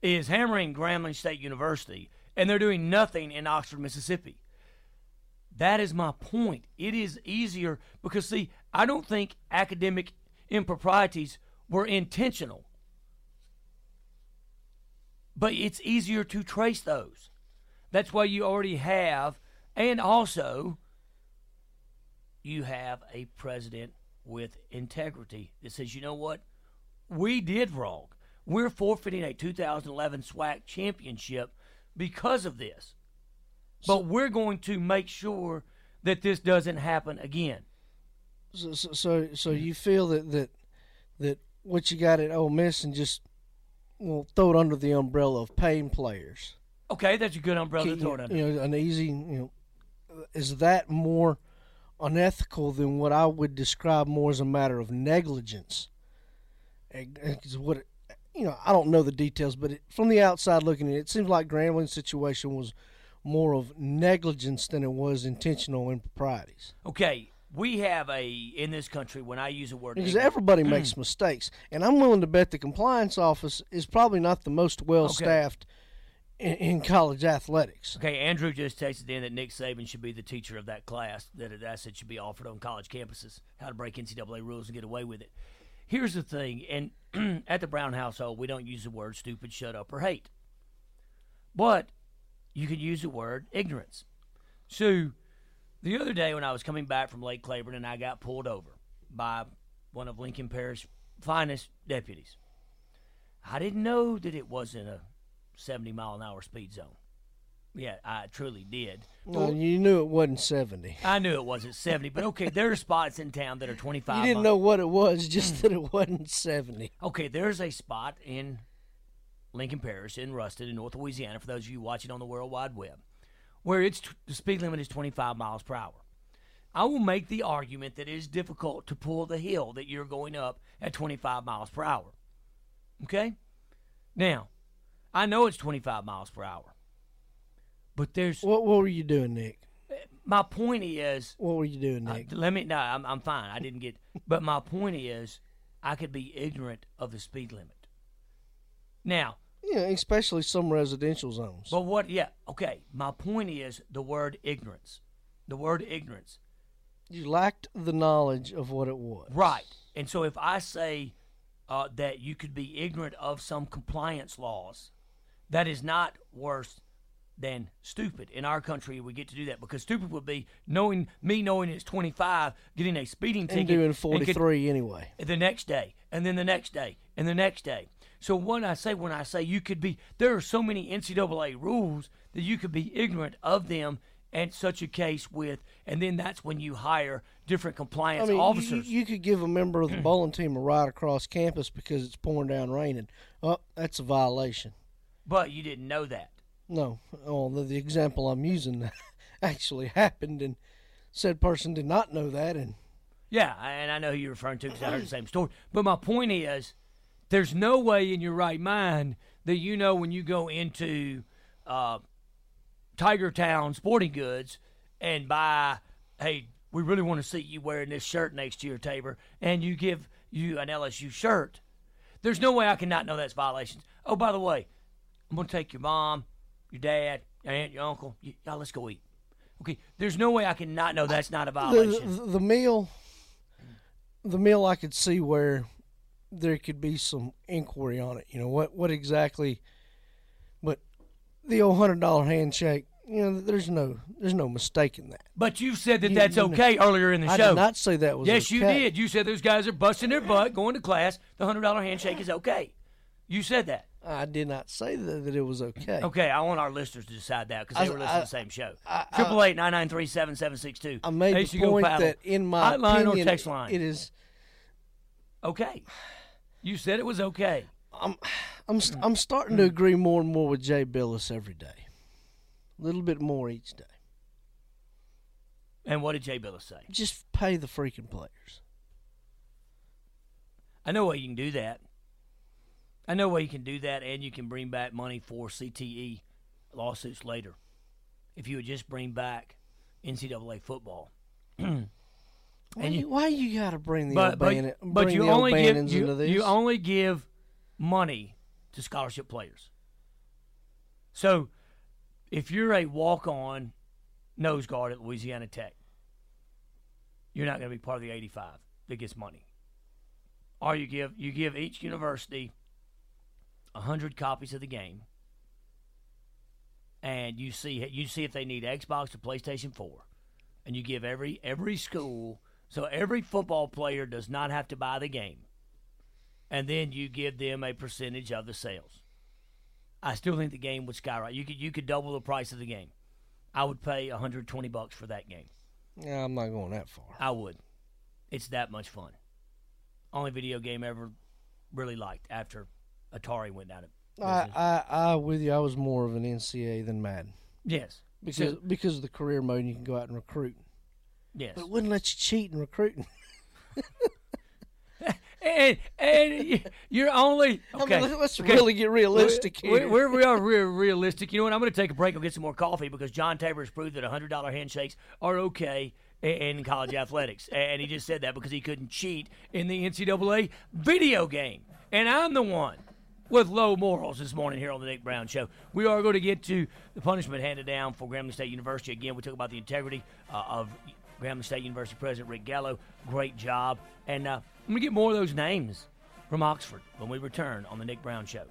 is hammering Grambling State University, and they're doing nothing in Oxford, Mississippi. That is my point. It is easier because, see, I don't think academic improprieties were intentional, but it's easier to trace those. That's why you already have, and also you have a president with integrity that says, you know what? We did wrong. We're forfeiting a 2011 SWAC championship because of this. But we're going to make sure that this doesn't happen again. So, so, so, so you feel that that that what you got at Ole Miss and just well throw it under the umbrella of paying players. Okay, that's a good umbrella to throw it under. You know, an easy. You know, is that more unethical than what I would describe more as a matter of negligence? Is what it, you know, I don't know the details, but it, from the outside looking in, it seems like Grambling's situation was more of negligence than it was intentional improprieties. Okay, we have a in this country when I use a word because everybody makes mistakes, and I'm willing to bet the compliance office is probably not the most well staffed in, in, college athletics. Okay, Andrew just texted in that Nick Saban should be the teacher of that class that that should be offered on college campuses how to break NCAA rules and get away with it. Here's the thing, and at the Brown household, we don't use the word stupid, shut up, or hate. But you could use the word ignorance. So the other day when I was coming back from Lake Claiborne and I got pulled over by one of Lincoln Parish finest deputies. I didn't know that it wasn't a 70 mile an hour speed zone. Yeah, I truly did. Well, you knew it wasn't 70. I knew it wasn't 70, but okay, there are spots in town that are 25. You didn't know what it was, just hmm. that it wasn't 70. Okay, there's a spot in Lincoln Parish in Ruston in North Louisiana, for those of you watching on the World Wide Web, where it's the speed limit is 25 miles per hour. I will make the argument that it is difficult to pull the hill that you're going up at 25 miles per hour. Okay? Now, I know it's 25 miles per hour. But there's what? What were you doing, Nick? My point is, what were you doing, Nick? Let me. No, I'm I'm fine. I didn't get. but my point is, I could be ignorant of the speed limit. Now. Yeah, especially some residential zones. But what? Yeah. Okay. My point is the word ignorance. The word ignorance. You lacked the knowledge of what it was. Right. And so if I say uh, that you could be ignorant of some compliance laws, that is not worse than stupid. In our country, we get to do that because stupid would be knowing me knowing it's 25, getting a speeding ticket, and doing 43 and anyway. The next day, and then the next day, and the next day. So when I say when I say you could be, there are so many NCAA rules that you could be ignorant of them. And such a case with, and then that's when you hire different compliance I mean, officers. You, you could give a member of the bowling team a ride across campus because it's pouring down raining. Oh, that's a violation. But you didn't know that. No, the, the example I'm using actually happened, and said person did not know that, and yeah, and I know who you're referring to because I heard the same story. But my point is, there's no way in your right mind that you know when you go into uh, Tiger Town Sporting Goods and buy, hey, we really want to see you wearing this shirt next year, Tabor, and you give you an LSU shirt. There's no way I cannot know that's violations. Oh, by the way, I'm going to take your mom, your dad, your aunt, your uncle. Y'all, let's go eat. Okay, there's no way I can not know that's not a violation. The, the, meal, the meal, I could see where there could be some inquiry on it. You know what? What exactly? But the old hundred dollar handshake. You know, there's no, there's no mistaking that. But you said that you, that's you okay know, earlier in the I show. I did not say that was. Yes, okay. you did. You said those guys are busting their butt, going to class. The hundred dollar handshake is okay. You said that. I did not say that, that it was okay. Okay, I want our listeners to decide that because they I, were listening I, to the same show. Triple eight nine nine three seven seven six two. I made the point that in my Hotline opinion, or text line, it is okay. You said it was okay. I'm, I'm, I'm starting to agree more and more with Jay Bilas every day. A little bit more each day. And what did Jay Bilas say? Just pay the freaking players. I know why you can do that. I know why you can do that, and you can bring back money for CTE lawsuits later. If you would just bring back NCAA football. and why, you, why you got to bring the but, but, but you only give you, you only give money to scholarship players. So, if you're a walk-on nose guard at Louisiana Tech, you're not going to be part of the 85 that gets money. Or you give you give each university hundred copies of the game, and you see you see if they need Xbox or PlayStation Four, and you give every every school So every football player does not have to buy the game, and then you give them a percentage of the sales. I still think the game would skyrocket. You could you could double the price of the game. I would pay 120 bucks for that game. Yeah, I'm not going that far. I would. It's that much fun. Only video game ever really liked after Atari went down. I, I, I, with you. I was more of an NCAA than Madden. Yes, because So- because of the career mode, you can go out and recruit. yes. But it wouldn't let you cheat in recruiting. and and you're only I mean, okay. let's- okay. really get realistic we here. We're, we are real realistic. You know what? I'm going to take a break and get some more coffee because John Tabor has proved that hundred dollar handshakes are okay in college athletics, and he just said that because he couldn't cheat in the NCAA video game, and I'm the one. With low morals this morning here on the Nick Brown Show. We are going to get to the punishment handed down for Grambling State University. Again, we talk about the integrity uh, of Grambling State University President Rick Gallot. Great job. And uh, I'm going to get more of those names from Oxford when we return on the Nick Brown Show.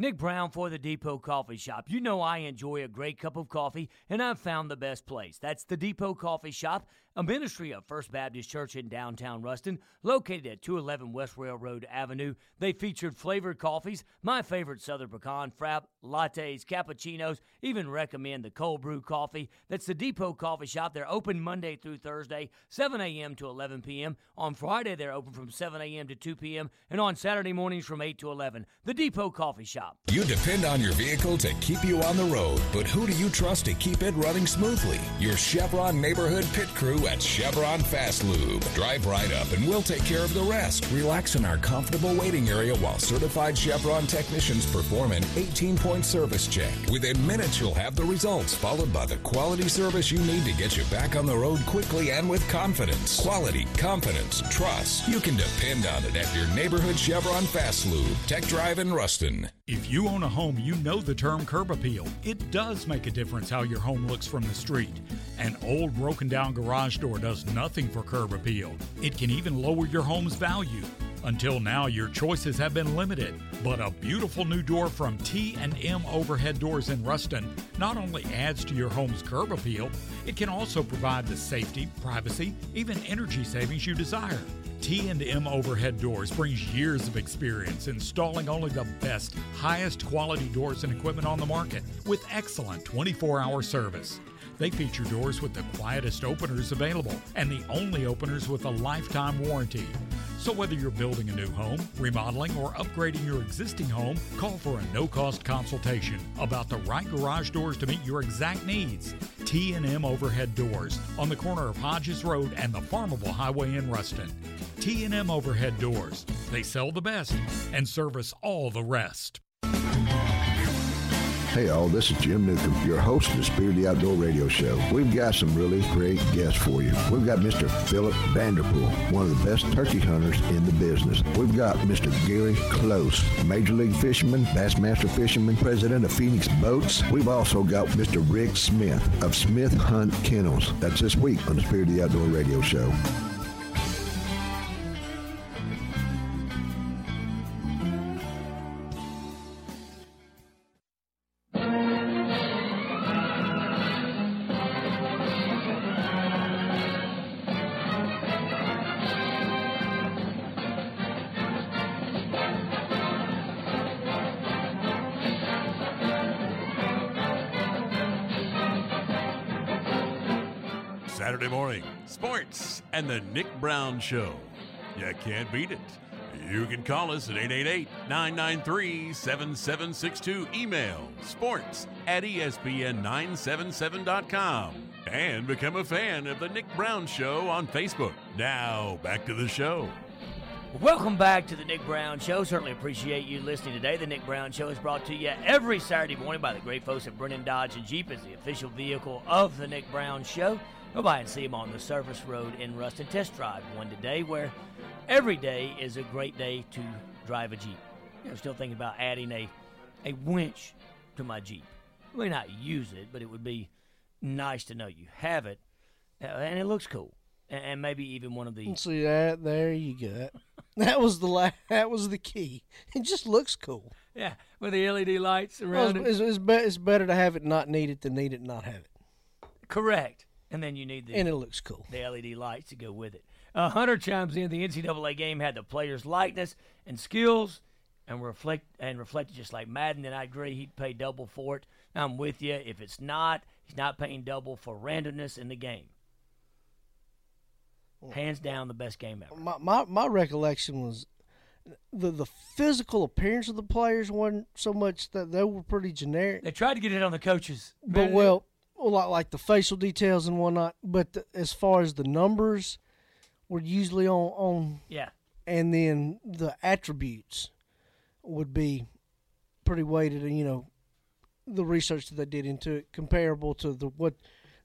Nick Brown for the Depot Coffee Shop. You know I enjoy a great cup of coffee, and I've found the best place. That's the Depot Coffee Shop, a ministry of First Baptist Church in downtown Ruston, located at 211 West Railroad Avenue. They featured flavored coffees, my favorite Southern Pecan, frap, lattes, cappuccinos, even recommend the cold brew coffee. That's the Depot Coffee Shop. They're open Monday through Thursday, 7 a.m. to 11 p.m. On Friday, they're open from 7 a.m. to 2 p.m. And on Saturday mornings from 8 to 11. The Depot Coffee Shop. You depend on your vehicle to keep you on the road, but who do you trust to keep it running smoothly? Your Chevron neighborhood pit crew at Chevron Fast Lube. Drive right up and we'll take care of the rest. Relax in our comfortable waiting area while certified Chevron technicians perform an 18 point service check. Within minutes, you'll have the results, followed by the quality service you need to get you back on the road quickly and with confidence. Quality, confidence, trust. You can depend on it at your neighborhood Chevron Fast Lube. Tech Drive in Ruston. If you own a home, you know the term curb appeal. It does make a difference how your home looks from the street. An old broken down garage door does nothing for curb appeal. It can even lower your home's value. Until now, your choices have been limited, but a beautiful new door from T&M Overhead Doors in Ruston not only adds to your home's curb appeal, it can also provide the safety, privacy, even energy savings you desire. T&M Overhead Doors brings years of experience installing only the best, highest quality doors and equipment on the market with excellent 24-hour service. They feature doors with the quietest openers available and the only openers with a lifetime warranty. So whether you're building a new home, remodeling, or upgrading your existing home, call for a no-cost consultation about the right garage doors to meet your exact needs. T&M Overhead Doors on the corner of Hodges Road and the Farmerville Highway in Ruston. T&M Overhead Doors. They sell the best and service all the rest. Hey all, this is Jim Newcomb, your host of the Spirit of the Outdoor Radio Show. We've got some really great guests for you. We've got Mr. Philip Vanderpool, one of the best turkey hunters in the business. We've got Mr. Gary Clouse, Major League Fisherman, Bassmaster Fisherman, President of Phoenix Boats. We've also got Mr. Rick Smith of Smith Hunt Kennels. That's this week on the Spirit of the Outdoor Radio Show. And the Nick Brown Show. You can't beat it. You can call us at 888 993 7762. Email sports at E ESPN977.com. And become a fan of the Nick Brown Show on Facebook. Now, back to the show. Welcome back to the Nick Brown Show. Certainly appreciate you listening today. The Nick Brown Show is brought to you every Saturday morning by the great folks at Brennan Dodge and Jeep as the official vehicle of the Nick Brown Show. Go by and see them on the Service Road in Ruston. Test drive one today where every day is a great day to drive a Jeep. You know, still thinking about adding a, a winch to my Jeep. I may not use it, but it would be nice to know you have it. Uh, and it looks cool. And, and maybe even one of the See that? There you go. That was the la- that was the key. It just looks cool. Yeah, with the LED lights Well, around it's, it. it's, it's, be- it's better to have it not need it than need it not have it. Correct. And then you need the And it looks cool. the LED lights to go with it. Uh, Hunter chimes in. The NCAA game had the players' likeness and skills, and reflect and reflected just like Madden. And I agree, he'd pay double for it. I'm with you. If it's not, he's not paying double for randomness in the game. Hands down, the best game ever. My, my my recollection was the the physical appearance of the players wasn't so much that they were pretty generic. They tried to get it on the coaches, But well, well, like like the facial details and whatnot. But the, as far as the numbers, were usually on on Yeah. and then the attributes would be pretty weighted. And you know, the research that they did into it comparable to the what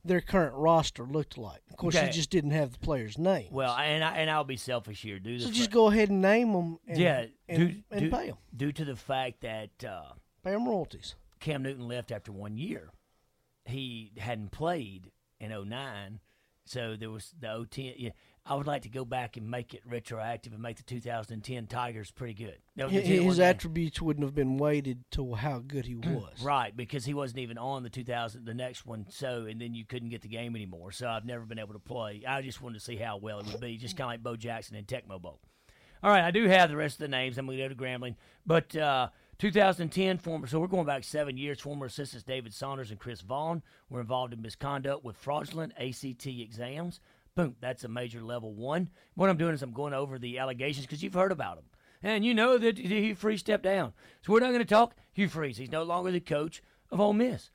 their current roster looked like. Of course, Okay. you just didn't have the players' name. Well, and I, and I'll be selfish here. Do So just go ahead and name them. And, yeah, and, due, and due, pay them. due to the fact that uh, Pay them royalties. Cam Newton left after one year. He hadn't played in 09, so there was the 010. Yeah, I would like to go back and make it retroactive and make the 2010 Tigers pretty good. The His, 10 his game. attributes wouldn't have been weighted to how good he was. Right, because he wasn't even on the 2000, the next one. So, and then you couldn't get the game anymore. So I've never been able to play. I just wanted to see how well it would be, just kind of like Bo Jackson and Tecmo Bowl. All right, I do have the rest of the names. I'm going to go to Grambling, but uh, 2010 former. So we're going back seven years. Former assistants David Saunders and Chris Vaughn were involved in misconduct with fraudulent ACT exams. Boom, that's a major level one. What I'm doing is I'm going over the allegations because you've heard about them. And you know that Hugh Freeze stepped down. So we're not going to talk Hugh Freeze. He's no longer the coach of Ole Miss.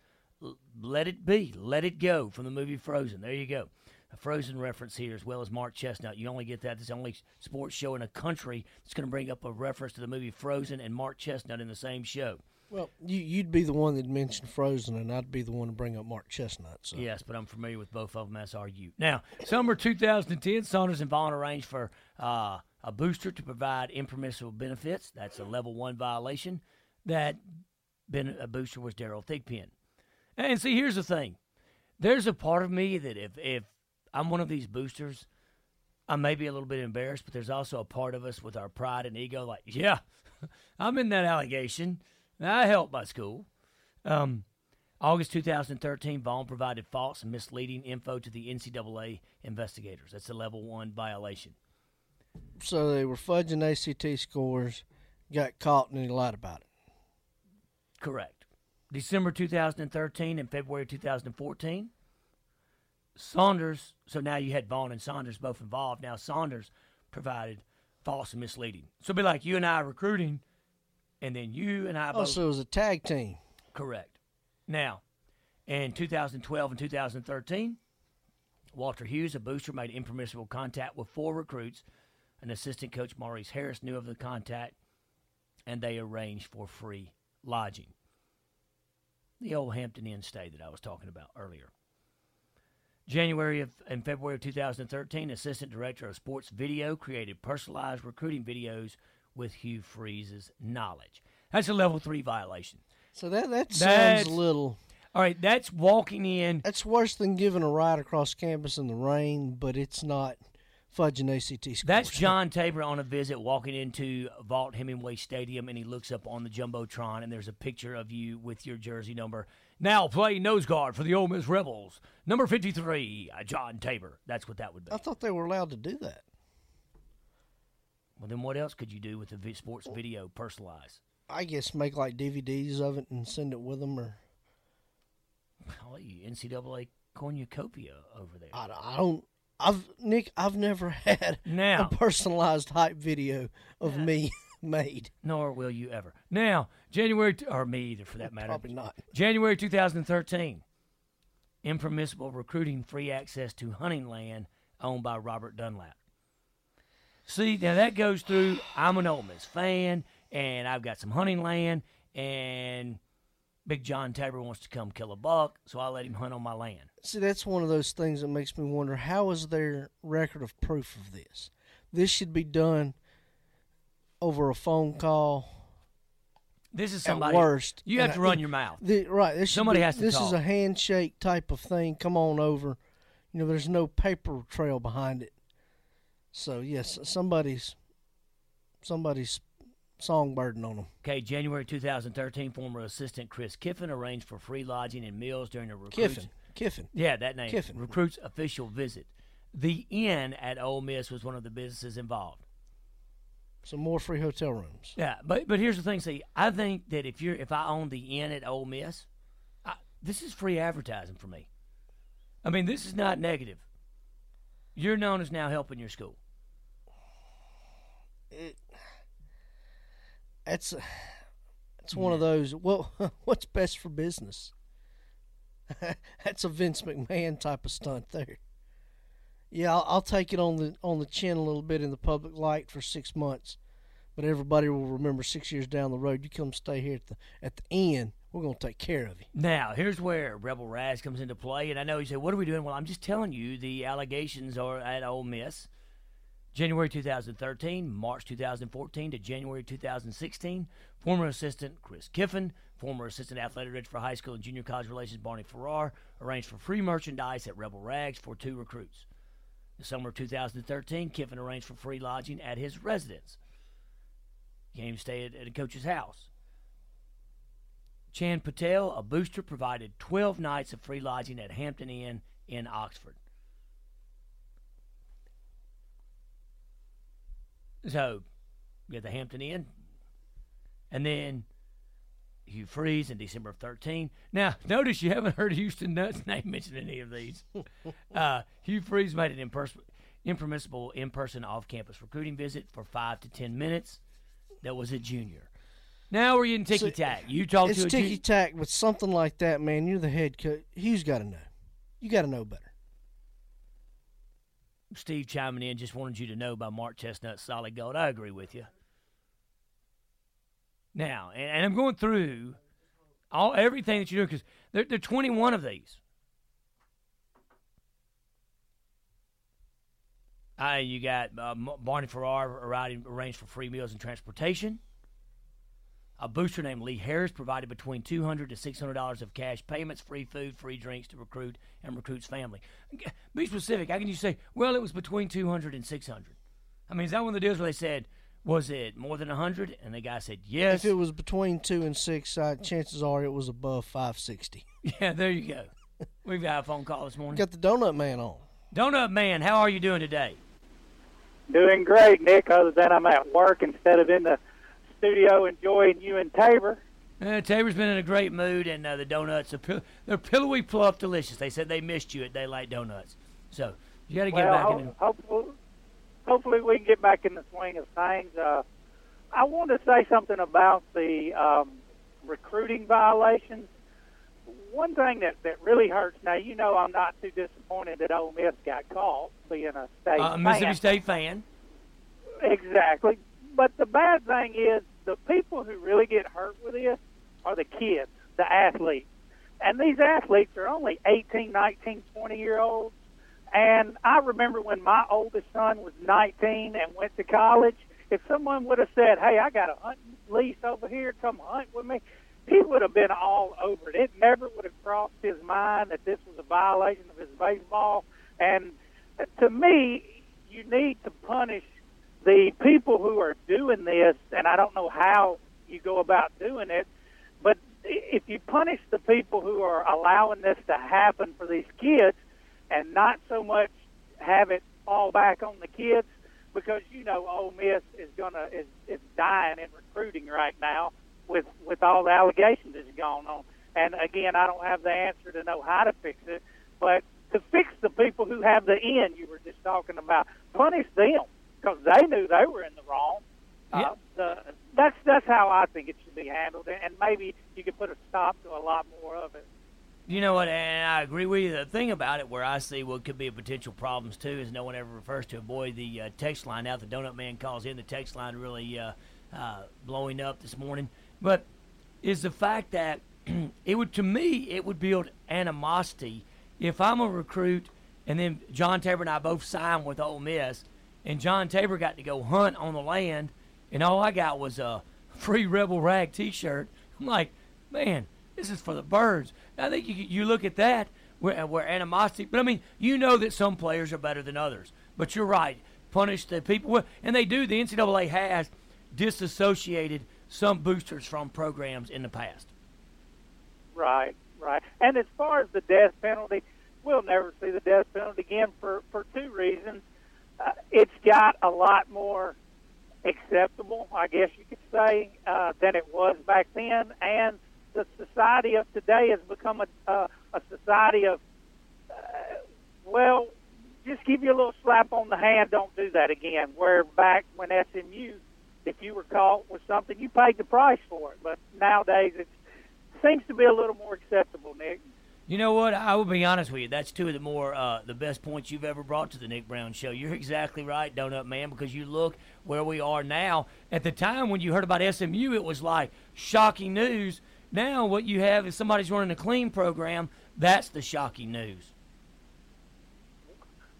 Let it be. Let it go from the movie Frozen. There you go. A Frozen reference here, as well as Mark Chesnutt. You only get that. This is the only sports show in a country that's going to bring up a reference to the movie Frozen and Mark Chesnutt in the same show. Well, you, you'd be the one that mentioned Frozen, and I'd be the one to bring up Mark Chesnutt. So. Yes, but I'm familiar with both of them, as are you. Now, summer 2010, Saunders and Vaughn arranged for uh, a booster to provide impermissible benefits. That's a level one violation. That ben- a booster was Daryl Thigpen. And see, here's the thing: there's a part of me that if if I'm one of these boosters, I may be a little bit embarrassed, but there's also a part of us with our pride and ego, like, yeah, I'm in that allegation. I helped my school. Um, August 2013, Vaughn provided false and misleading info to the NCAA investigators. That's a level one violation. So they were fudging ACT scores, got caught, and he lied about it. Correct. December 2013 and February 2014, Saunders. So now you had Vaughn and Saunders both involved. Now Saunders provided false and misleading. So it'd be like you and I recruiting, and then you and I Oh, both. so it was a tag team. Correct. Now, in 2012 and 2013, Walter Hughes, a booster, made impermissible contact with four recruits. An assistant coach, Maurice Harris, knew of the contact, and they arranged for free lodging. The old Hampton Inn stay that I was talking about earlier. January of, and February of 2013, Assistant Director of Sports Video created personalized recruiting videos with Hugh Freeze's knowledge. That's a level three violation. So that that sounds That's- a little. All right, that's walking in. That's worse than giving a ride across campus in the rain, but it's not fudging ACT scores. That's John Tabor on a visit walking into Vaught-Hemingway Stadium, and he looks up on the Jumbotron, and there's a picture of you with your jersey number. Now play nose guard for the Ole Miss Rebels, number 53, uh, John Tabor. That's what that would be. I thought they were allowed to do that. Well, then what else could you do with the sports video personalized? I guess make like DVDs of it and send it with them, or I'll you NCAA cornucopia over there. I, I don't. I've Nick. I've never had Now. a personalized hype video of me made. Nor will you ever. Now, January, t- or me either for that matter. Probably not. January 2013. Impermissible recruiting free access to hunting land owned by Robert Dunlap. See, now that goes through. I'm an Ole Miss fan, and I've got some hunting land, and Big John Tabor wants to come kill a buck, so I let him hunt on my land. See, that's one of those things that makes me wonder how is their record of proof of this? This should be done over a phone call. This is at worst. You have And to I- run your mouth. The, right. This Somebody be- has to This talk. is a handshake type of thing. Come on over. You know, there's no paper trail behind it. So yes, somebody's somebody's song burden on them. Okay, January 2013, former assistant Chris Kiffin arranged for free lodging and meals during a recruits. Kiffin. Kiffin. Yeah, that name. Kiffin. Recruits official visit. The inn at Ole Miss was one of the businesses involved. Some more free hotel rooms. Yeah, but but here's the thing. See, I think that if you're if I own the inn at Ole Miss, I, this is free advertising for me. I mean, this is not negative. You're known as now helping your school. It, it's it's one of those. Well, what's best for business? That's a Vince McMahon type of stunt there. Yeah, I'll, I'll take it on the on the chin a little bit in the public light for six months, but everybody will remember six years down the road. You come stay here at the at the end. We're gonna take care of you. Now, here's where Rebel Rags comes into play, and I know you say, "What are we doing?" Well, I'm just telling you the allegations are at Ole Miss. January 2013, March 2014 to January 2016. Former assistant Chris Kiffin, former assistant athletic director for high school and junior college relations Barney Farrar, arranged for free merchandise at Rebel Rags for two recruits. The summer of 2013, Kiffin arranged for free lodging at his residence. He Came to stay at, at a coach's house. Chan Patel, a booster, provided 12 nights of free lodging at Hampton Inn in Oxford. So, you the Hampton Inn, and then Hugh Freeze in December of 13. Now, notice you haven't heard Houston Nutt's name mentioned in any of these. uh, Hugh Freeze made an impers- impermissible in person off campus recruiting visit for five to 10 minutes. That was a junior. Now we're in ticky tack. You talk it's to a ticky tack with something like that, man. You're the head coach. Hugh's got to know. You got to know better. Steve chiming in just wanted you to know about Mark Chesnutt solid gold. I agree with you. Now, and, and I'm going through all everything that you do because there, are 21 of these. Uh, you got uh, Barney Farrar arranged arranged for free meals and transportation. A booster named Lee Harris provided between two hundred to six hundred dollars of cash payments, free food, free drinks to recruit and recruit's family. Be specific. How can you say? Well, it was between two hundred and six hundred. I mean, is that one of the deals where they said, was it more than a hundred? And the guy said yes. If it was between two and six, uh, chances are it was above five sixty. Yeah, there you go. We've got a phone call this morning. Got the donut man on. Donut man, how are you doing today? Doing great, Nick. Other than I'm at work instead of in the studio enjoying you and Tabor. Uh, Tabor's been in a great mood, and uh, the donuts are pill- they're pillowy fluff delicious. They said they missed you at Daylight Donuts, so you got to get well, back ho- in. hopefully, hopefully we can get back in the swing of things. Uh, I want to say something about the um, recruiting violations. One thing that, that really hurts now, you know, I'm not too disappointed that Ole Miss got caught being a state Uh, fan. Mississippi State fan. Exactly. But the bad thing is the people who really get hurt with this are the kids, the athletes. And these athletes are only 18, 19, 20 year olds. And I remember when my oldest son was 19 and went to college, if someone would have said, hey, I got a hunting lease over here, come hunt with me, he would have been all over it. It never would have crossed his mind that this was a violation of his baseball. And to me, you need to punish the people who are doing this, and I don't know how you go about doing it, but if you punish the people who are allowing this to happen for these kids and not so much have it fall back on the kids, because you know Ole Miss is gonna is, is dying in recruiting right now with with all the allegations that's gone on. And again, I don't have the answer to know how to fix it, but to fix the people who have the end you were just talking about, punish them because they knew they were in the wrong. Uh, the, that's that's how I think it should be handled, and maybe you could put a stop to a lot more of it. You know what? And I agree with you. The thing about it, where I see what could be a potential problems too, is no one ever refers to. Boy, the uh, text line now. The donut man calls in. The text line really uh, uh, blowing up this morning. But is the fact that it would, to me, it would build animosity if I'm a recruit and then John Tabor and I both signed with Ole Miss, and John Tabor got to go hunt on the land, and all I got was a free Rebel Rag T-shirt. I'm like, man, this is for the birds. I think you you look at that where, where animosity. But I mean, you know that some players are better than others. But you're right. Punish the people, and they do. The NCAA has disassociated some boosters from programs in the past. Right, right. And as far as the death penalty, we'll never see the death penalty again for for two reasons. Uh, it's got a lot more acceptable, I guess you could say, uh, than it was back then, and the society of today has become a uh, a society of uh, well, just give you a little slap on the hand. Don't do that again. Where back when SMU, if you were caught with something, you paid the price for it. But nowadays, it seems to be a little more acceptable, Nick. You know what? I will be honest with you. That's two of the more uh, the best points you've ever brought to the Nick Brown Show. You're exactly right, Donut Man, because you look where we are now. At the time when you heard about SMU, it was like shocking news. Now what you have is somebody's running a clean program. That's the shocking news.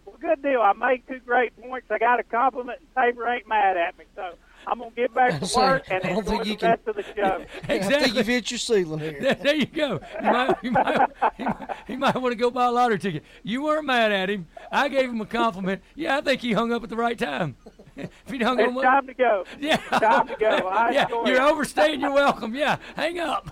Well, good deal. I made two great points. I got a compliment, and Tabor ain't mad at me. So I'm gonna get back to work and I don't enjoy think the you can- rest of the show. I think you've hit your ceiling here. There, there you go. You might, you might, he might, he might want to go buy a lottery ticket. You weren't mad at him. I gave him a compliment. Yeah, I think he hung up at the right time. if he hung It's up, time to go. Yeah, time to go. I yeah, enjoy you're it. overstaying your welcome. Yeah, hang up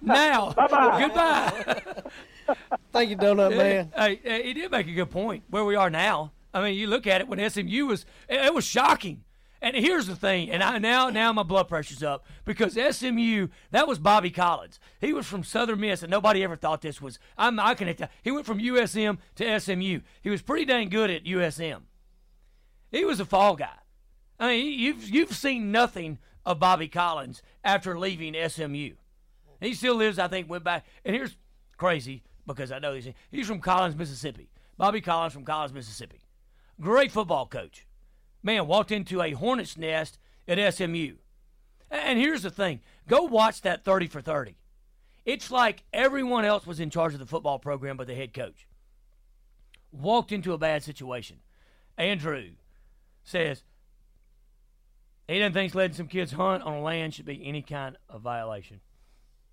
now. Bye-bye. Goodbye. Thank you, Donut Man. Hey, hey, he did make a good point. Where we are now, I mean, you look at it when SMU was, it, it was shocking. And here's the thing, and I now now my blood pressure's up because SMU that was Bobby Collins. He was from Southern Miss, and nobody ever thought this was. I'm I can. He went from USM to SMU. He was pretty dang good at USM. He was a fall guy. I mean, you've you've seen nothing of Bobby Collins after leaving SMU. He still lives, I think, went back. And here's crazy because I know he's he's from Collins, Mississippi. Bobby Collins from Collins, Mississippi. Great football coach. Man, walked into a hornet's nest at SMU. And here's the thing go watch that 30 for 30. It's like everyone else was in charge of the football program but the head coach. Walked into a bad situation. Andrew says he doesn't think letting some kids hunt on land should be any kind of violation.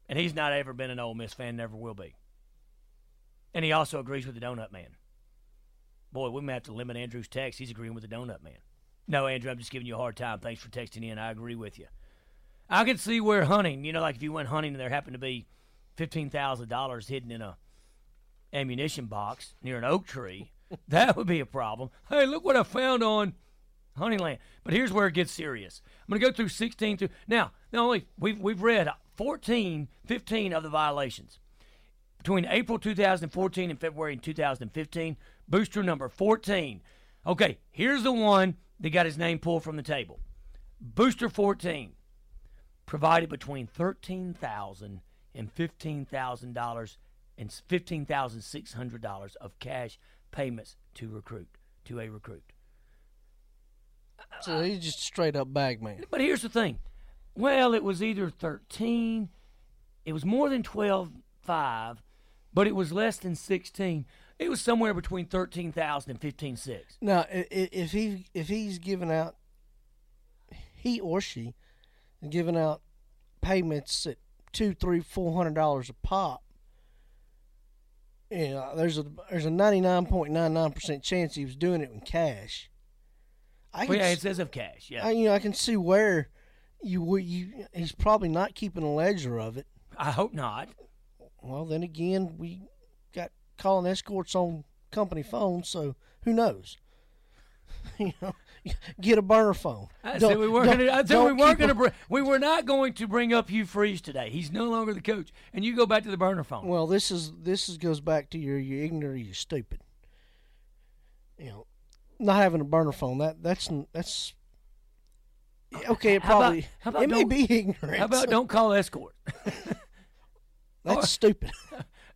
And he's not ever been an Ole Miss fan, never will be. And he also agrees with the Donut Man. Boy, we may have to limit Andrew's text. He's agreeing with the Donut Man. No, Andrew, I'm just giving you a hard time. Thanks for texting in. I agree with you. I can see where hunting, you know, like if you went hunting and there happened to be $15,000 hidden in a ammunition box near an oak tree, that would be a problem. Hey, look what I found on hunting land. But here's where it gets serious. I'm going to go through 16 through. Now, not only we've, we've read 14, 15 of the violations. Between April 2014 and February 2015, booster number 14. Okay, here's the one that got his name pulled from the table. Booster 14 provided between $13,000 and $15,000 and $15,600 of cash payments to recruit, to a recruit. So he's just straight up bag man. But here's the thing. Well, it was either 13, it was more than 12, 5, but it was less than 16. It was somewhere between 13,000 and 15,600. Now, i- i- if he if he's giving out, he or she, giving out payments at two, three, four hundred dollars a pop. You know, there's a there's a ninety nine point nine nine percent chance he was doing it in cash. I Well, yeah, it says of cash, yeah. I, you know, I can see where you you. He's probably not keeping a ledger of it. I hope not. Well, then again, we got calling escorts on company phones, so who knows? you know, get a burner phone. I Don't- said we weren't going to. I said we weren't going to. Br- we were not going to bring up Hugh Freeze today. He's no longer the coach, and you go back to the burner phone. Well, this is this is goes back to your you ignorant, or you stupid. You know, not having a burner phone that that's that's okay. It How about- probably how about it may be ignorant. How about don't call escort? That's stupid.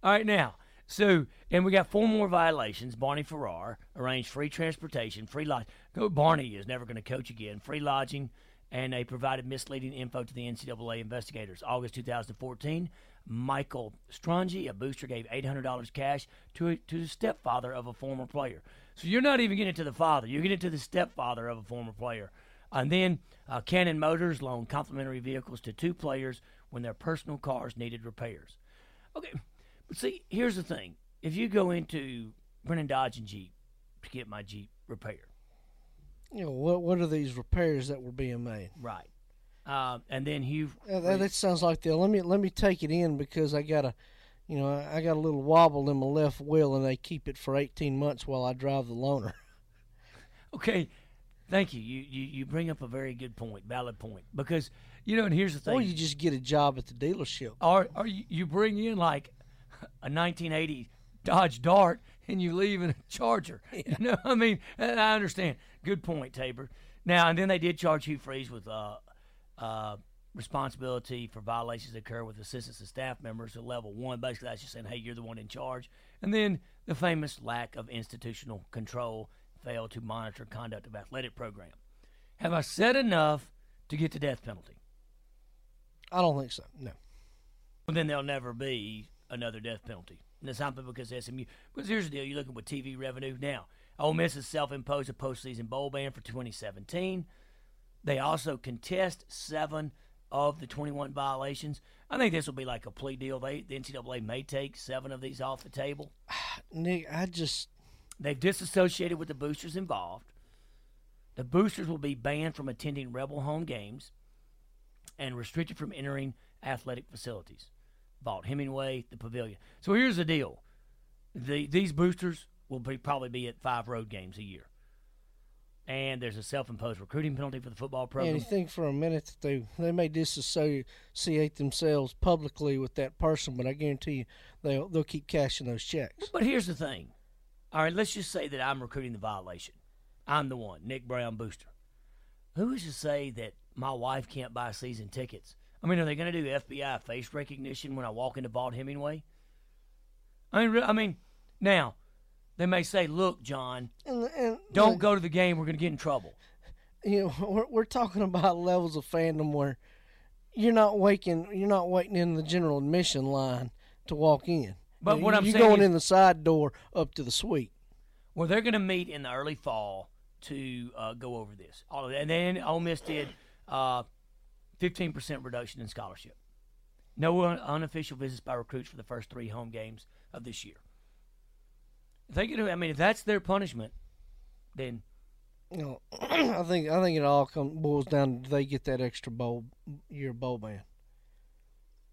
All right, now, so, and we got four more violations. Barney Farrar arranged free transportation, free lodging. Go, Barney is never going to coach again. Free lodging, and they provided misleading info to the NCAA investigators. August 2014, Michael Strange, a booster, gave $800 cash to, a, to the stepfather of a former player. So you're not even getting to the father, you're getting to the stepfather of a former player. And then uh, Cannon Motors loaned complimentary vehicles to two players when their personal cars needed repairs. Okay, see, here's the thing: if you go into Brennan Dodge and Jeep to get my Jeep repaired, You know what? What are these repairs that were being made? Right. Uh, and then Hugh. Yeah, that, that sounds like the let me let me take it in because I got a, you know, I got a little wobble in my left wheel and they keep it for eighteen months while I drive the loaner. Okay, thank you. You you you bring up a very good point, valid point. Because you know, and here's the thing. Or you just get a job at the dealership. Or or you bring in like a 1980 Dodge Dart and you leave in a Charger. You know, I mean, I understand. Good point, Tabor. Now and then they did charge Hugh Freeze with uh, uh, responsibility for violations that occur with assistants and staff members at level one. Basically, that's just saying, hey, you're the one in charge. And then the famous lack of institutional control, failed to monitor conduct of athletic program. Have I said enough to get the death penalty? I don't think so. No. Well, then there'll never be another death penalty. And it's not because SMU. Because here's the deal: you're looking with TV revenue now. Ole Miss has self-imposed a postseason bowl ban for 2017. They also contest seven of the 21 violations. I think this will be like a plea deal. They the NCAA may take seven of these off the table. Nick, I just they've disassociated with the boosters involved. The boosters will be banned from attending Rebel home games and restricted from entering athletic facilities. Vaught Hemingway, the pavilion. So here's the deal. The, these boosters will be, probably be at five road games a year. And there's a self-imposed recruiting penalty for the football program. And you think for a minute that they they may disassociate themselves publicly with that person, but I guarantee you they'll they'll keep cashing those checks. But here's the thing. All right, let's just say that I'm recruiting the violation. I'm the one, Nick Brown Booster. Who is to say that my wife can't buy season tickets? I mean, are they going to do FBI face recognition when I walk into Vaught Hemingway? I mean, I mean, now they may say, "Look, John, and, and, don't go to the game. We're going to get in trouble." You know, we're we're talking about levels of fandom where you're not waking, you're not waiting in the general admission line to walk in. But you what I'm you're going is- in the side door up to the suite. Well, they're going to meet in the early fall to uh, go over this. All of that. And then Ole Miss did uh, 15% reduction in scholarship. No un- unofficial visits by recruits for the first three home games of this year. If they can, I mean, if that's their punishment, then You know, I think I think it all comes boils down to they get that extra bowl year bowl ban,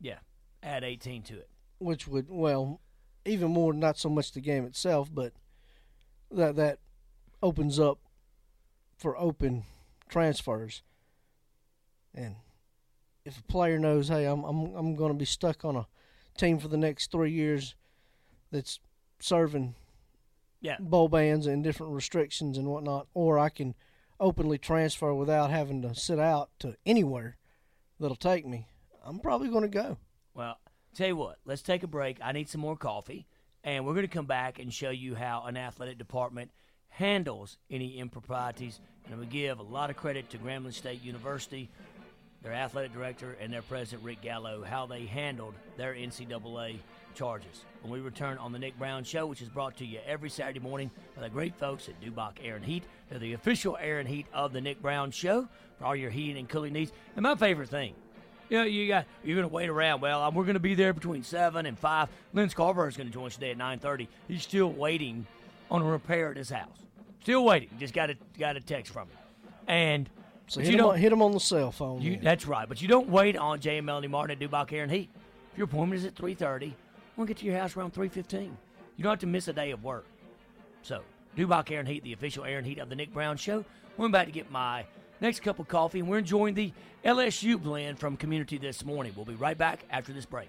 yeah, add 18 to it. which would well, even more not so much the game itself, but that that opens up for open transfers. And if a player knows, hey, I'm I'm I'm going to be stuck on a team for the next three years, that's serving Yeah. bowl bans and different restrictions and whatnot, or I can openly transfer without having to sit out to anywhere that'll take me. I'm probably going to go. Well, tell you what, let's take a break. I need some more coffee, and we're going to come back and show you how an athletic department handles any improprieties. And we give a lot of credit to Grambling State University, their athletic director, and their president, Rick Gallot, how they handled their NCAA charges. When we return on the Nick Brown Show, which is brought to you every Saturday morning by the great folks at Dubach Air and Heat. They're the official air and heat of the Nick Brown Show for all your heating and cooling needs. And my favorite thing, you know, you got you're gonna wait around. Well, we're gonna be there between seven and five. Lyn Scarbrough is gonna join us today at nine thirty. He's still waiting on a repair at his house. Still waiting. Just got a got a text from him, and So hit you him, don't on, hit them on the cell phone. you, that's right. But you don't wait on Jay and Melanie Martin at Dubach Air and Heat. If your appointment is at 3.30, we'll get to your house around 3.15. You don't have to miss a day of work. So, Dubach Air and Heat, the official air and heat of the Nick Brown Show. We're about to get my next cup of coffee, and we're enjoying the LSU blend from Community this morning. We'll be right back after this break.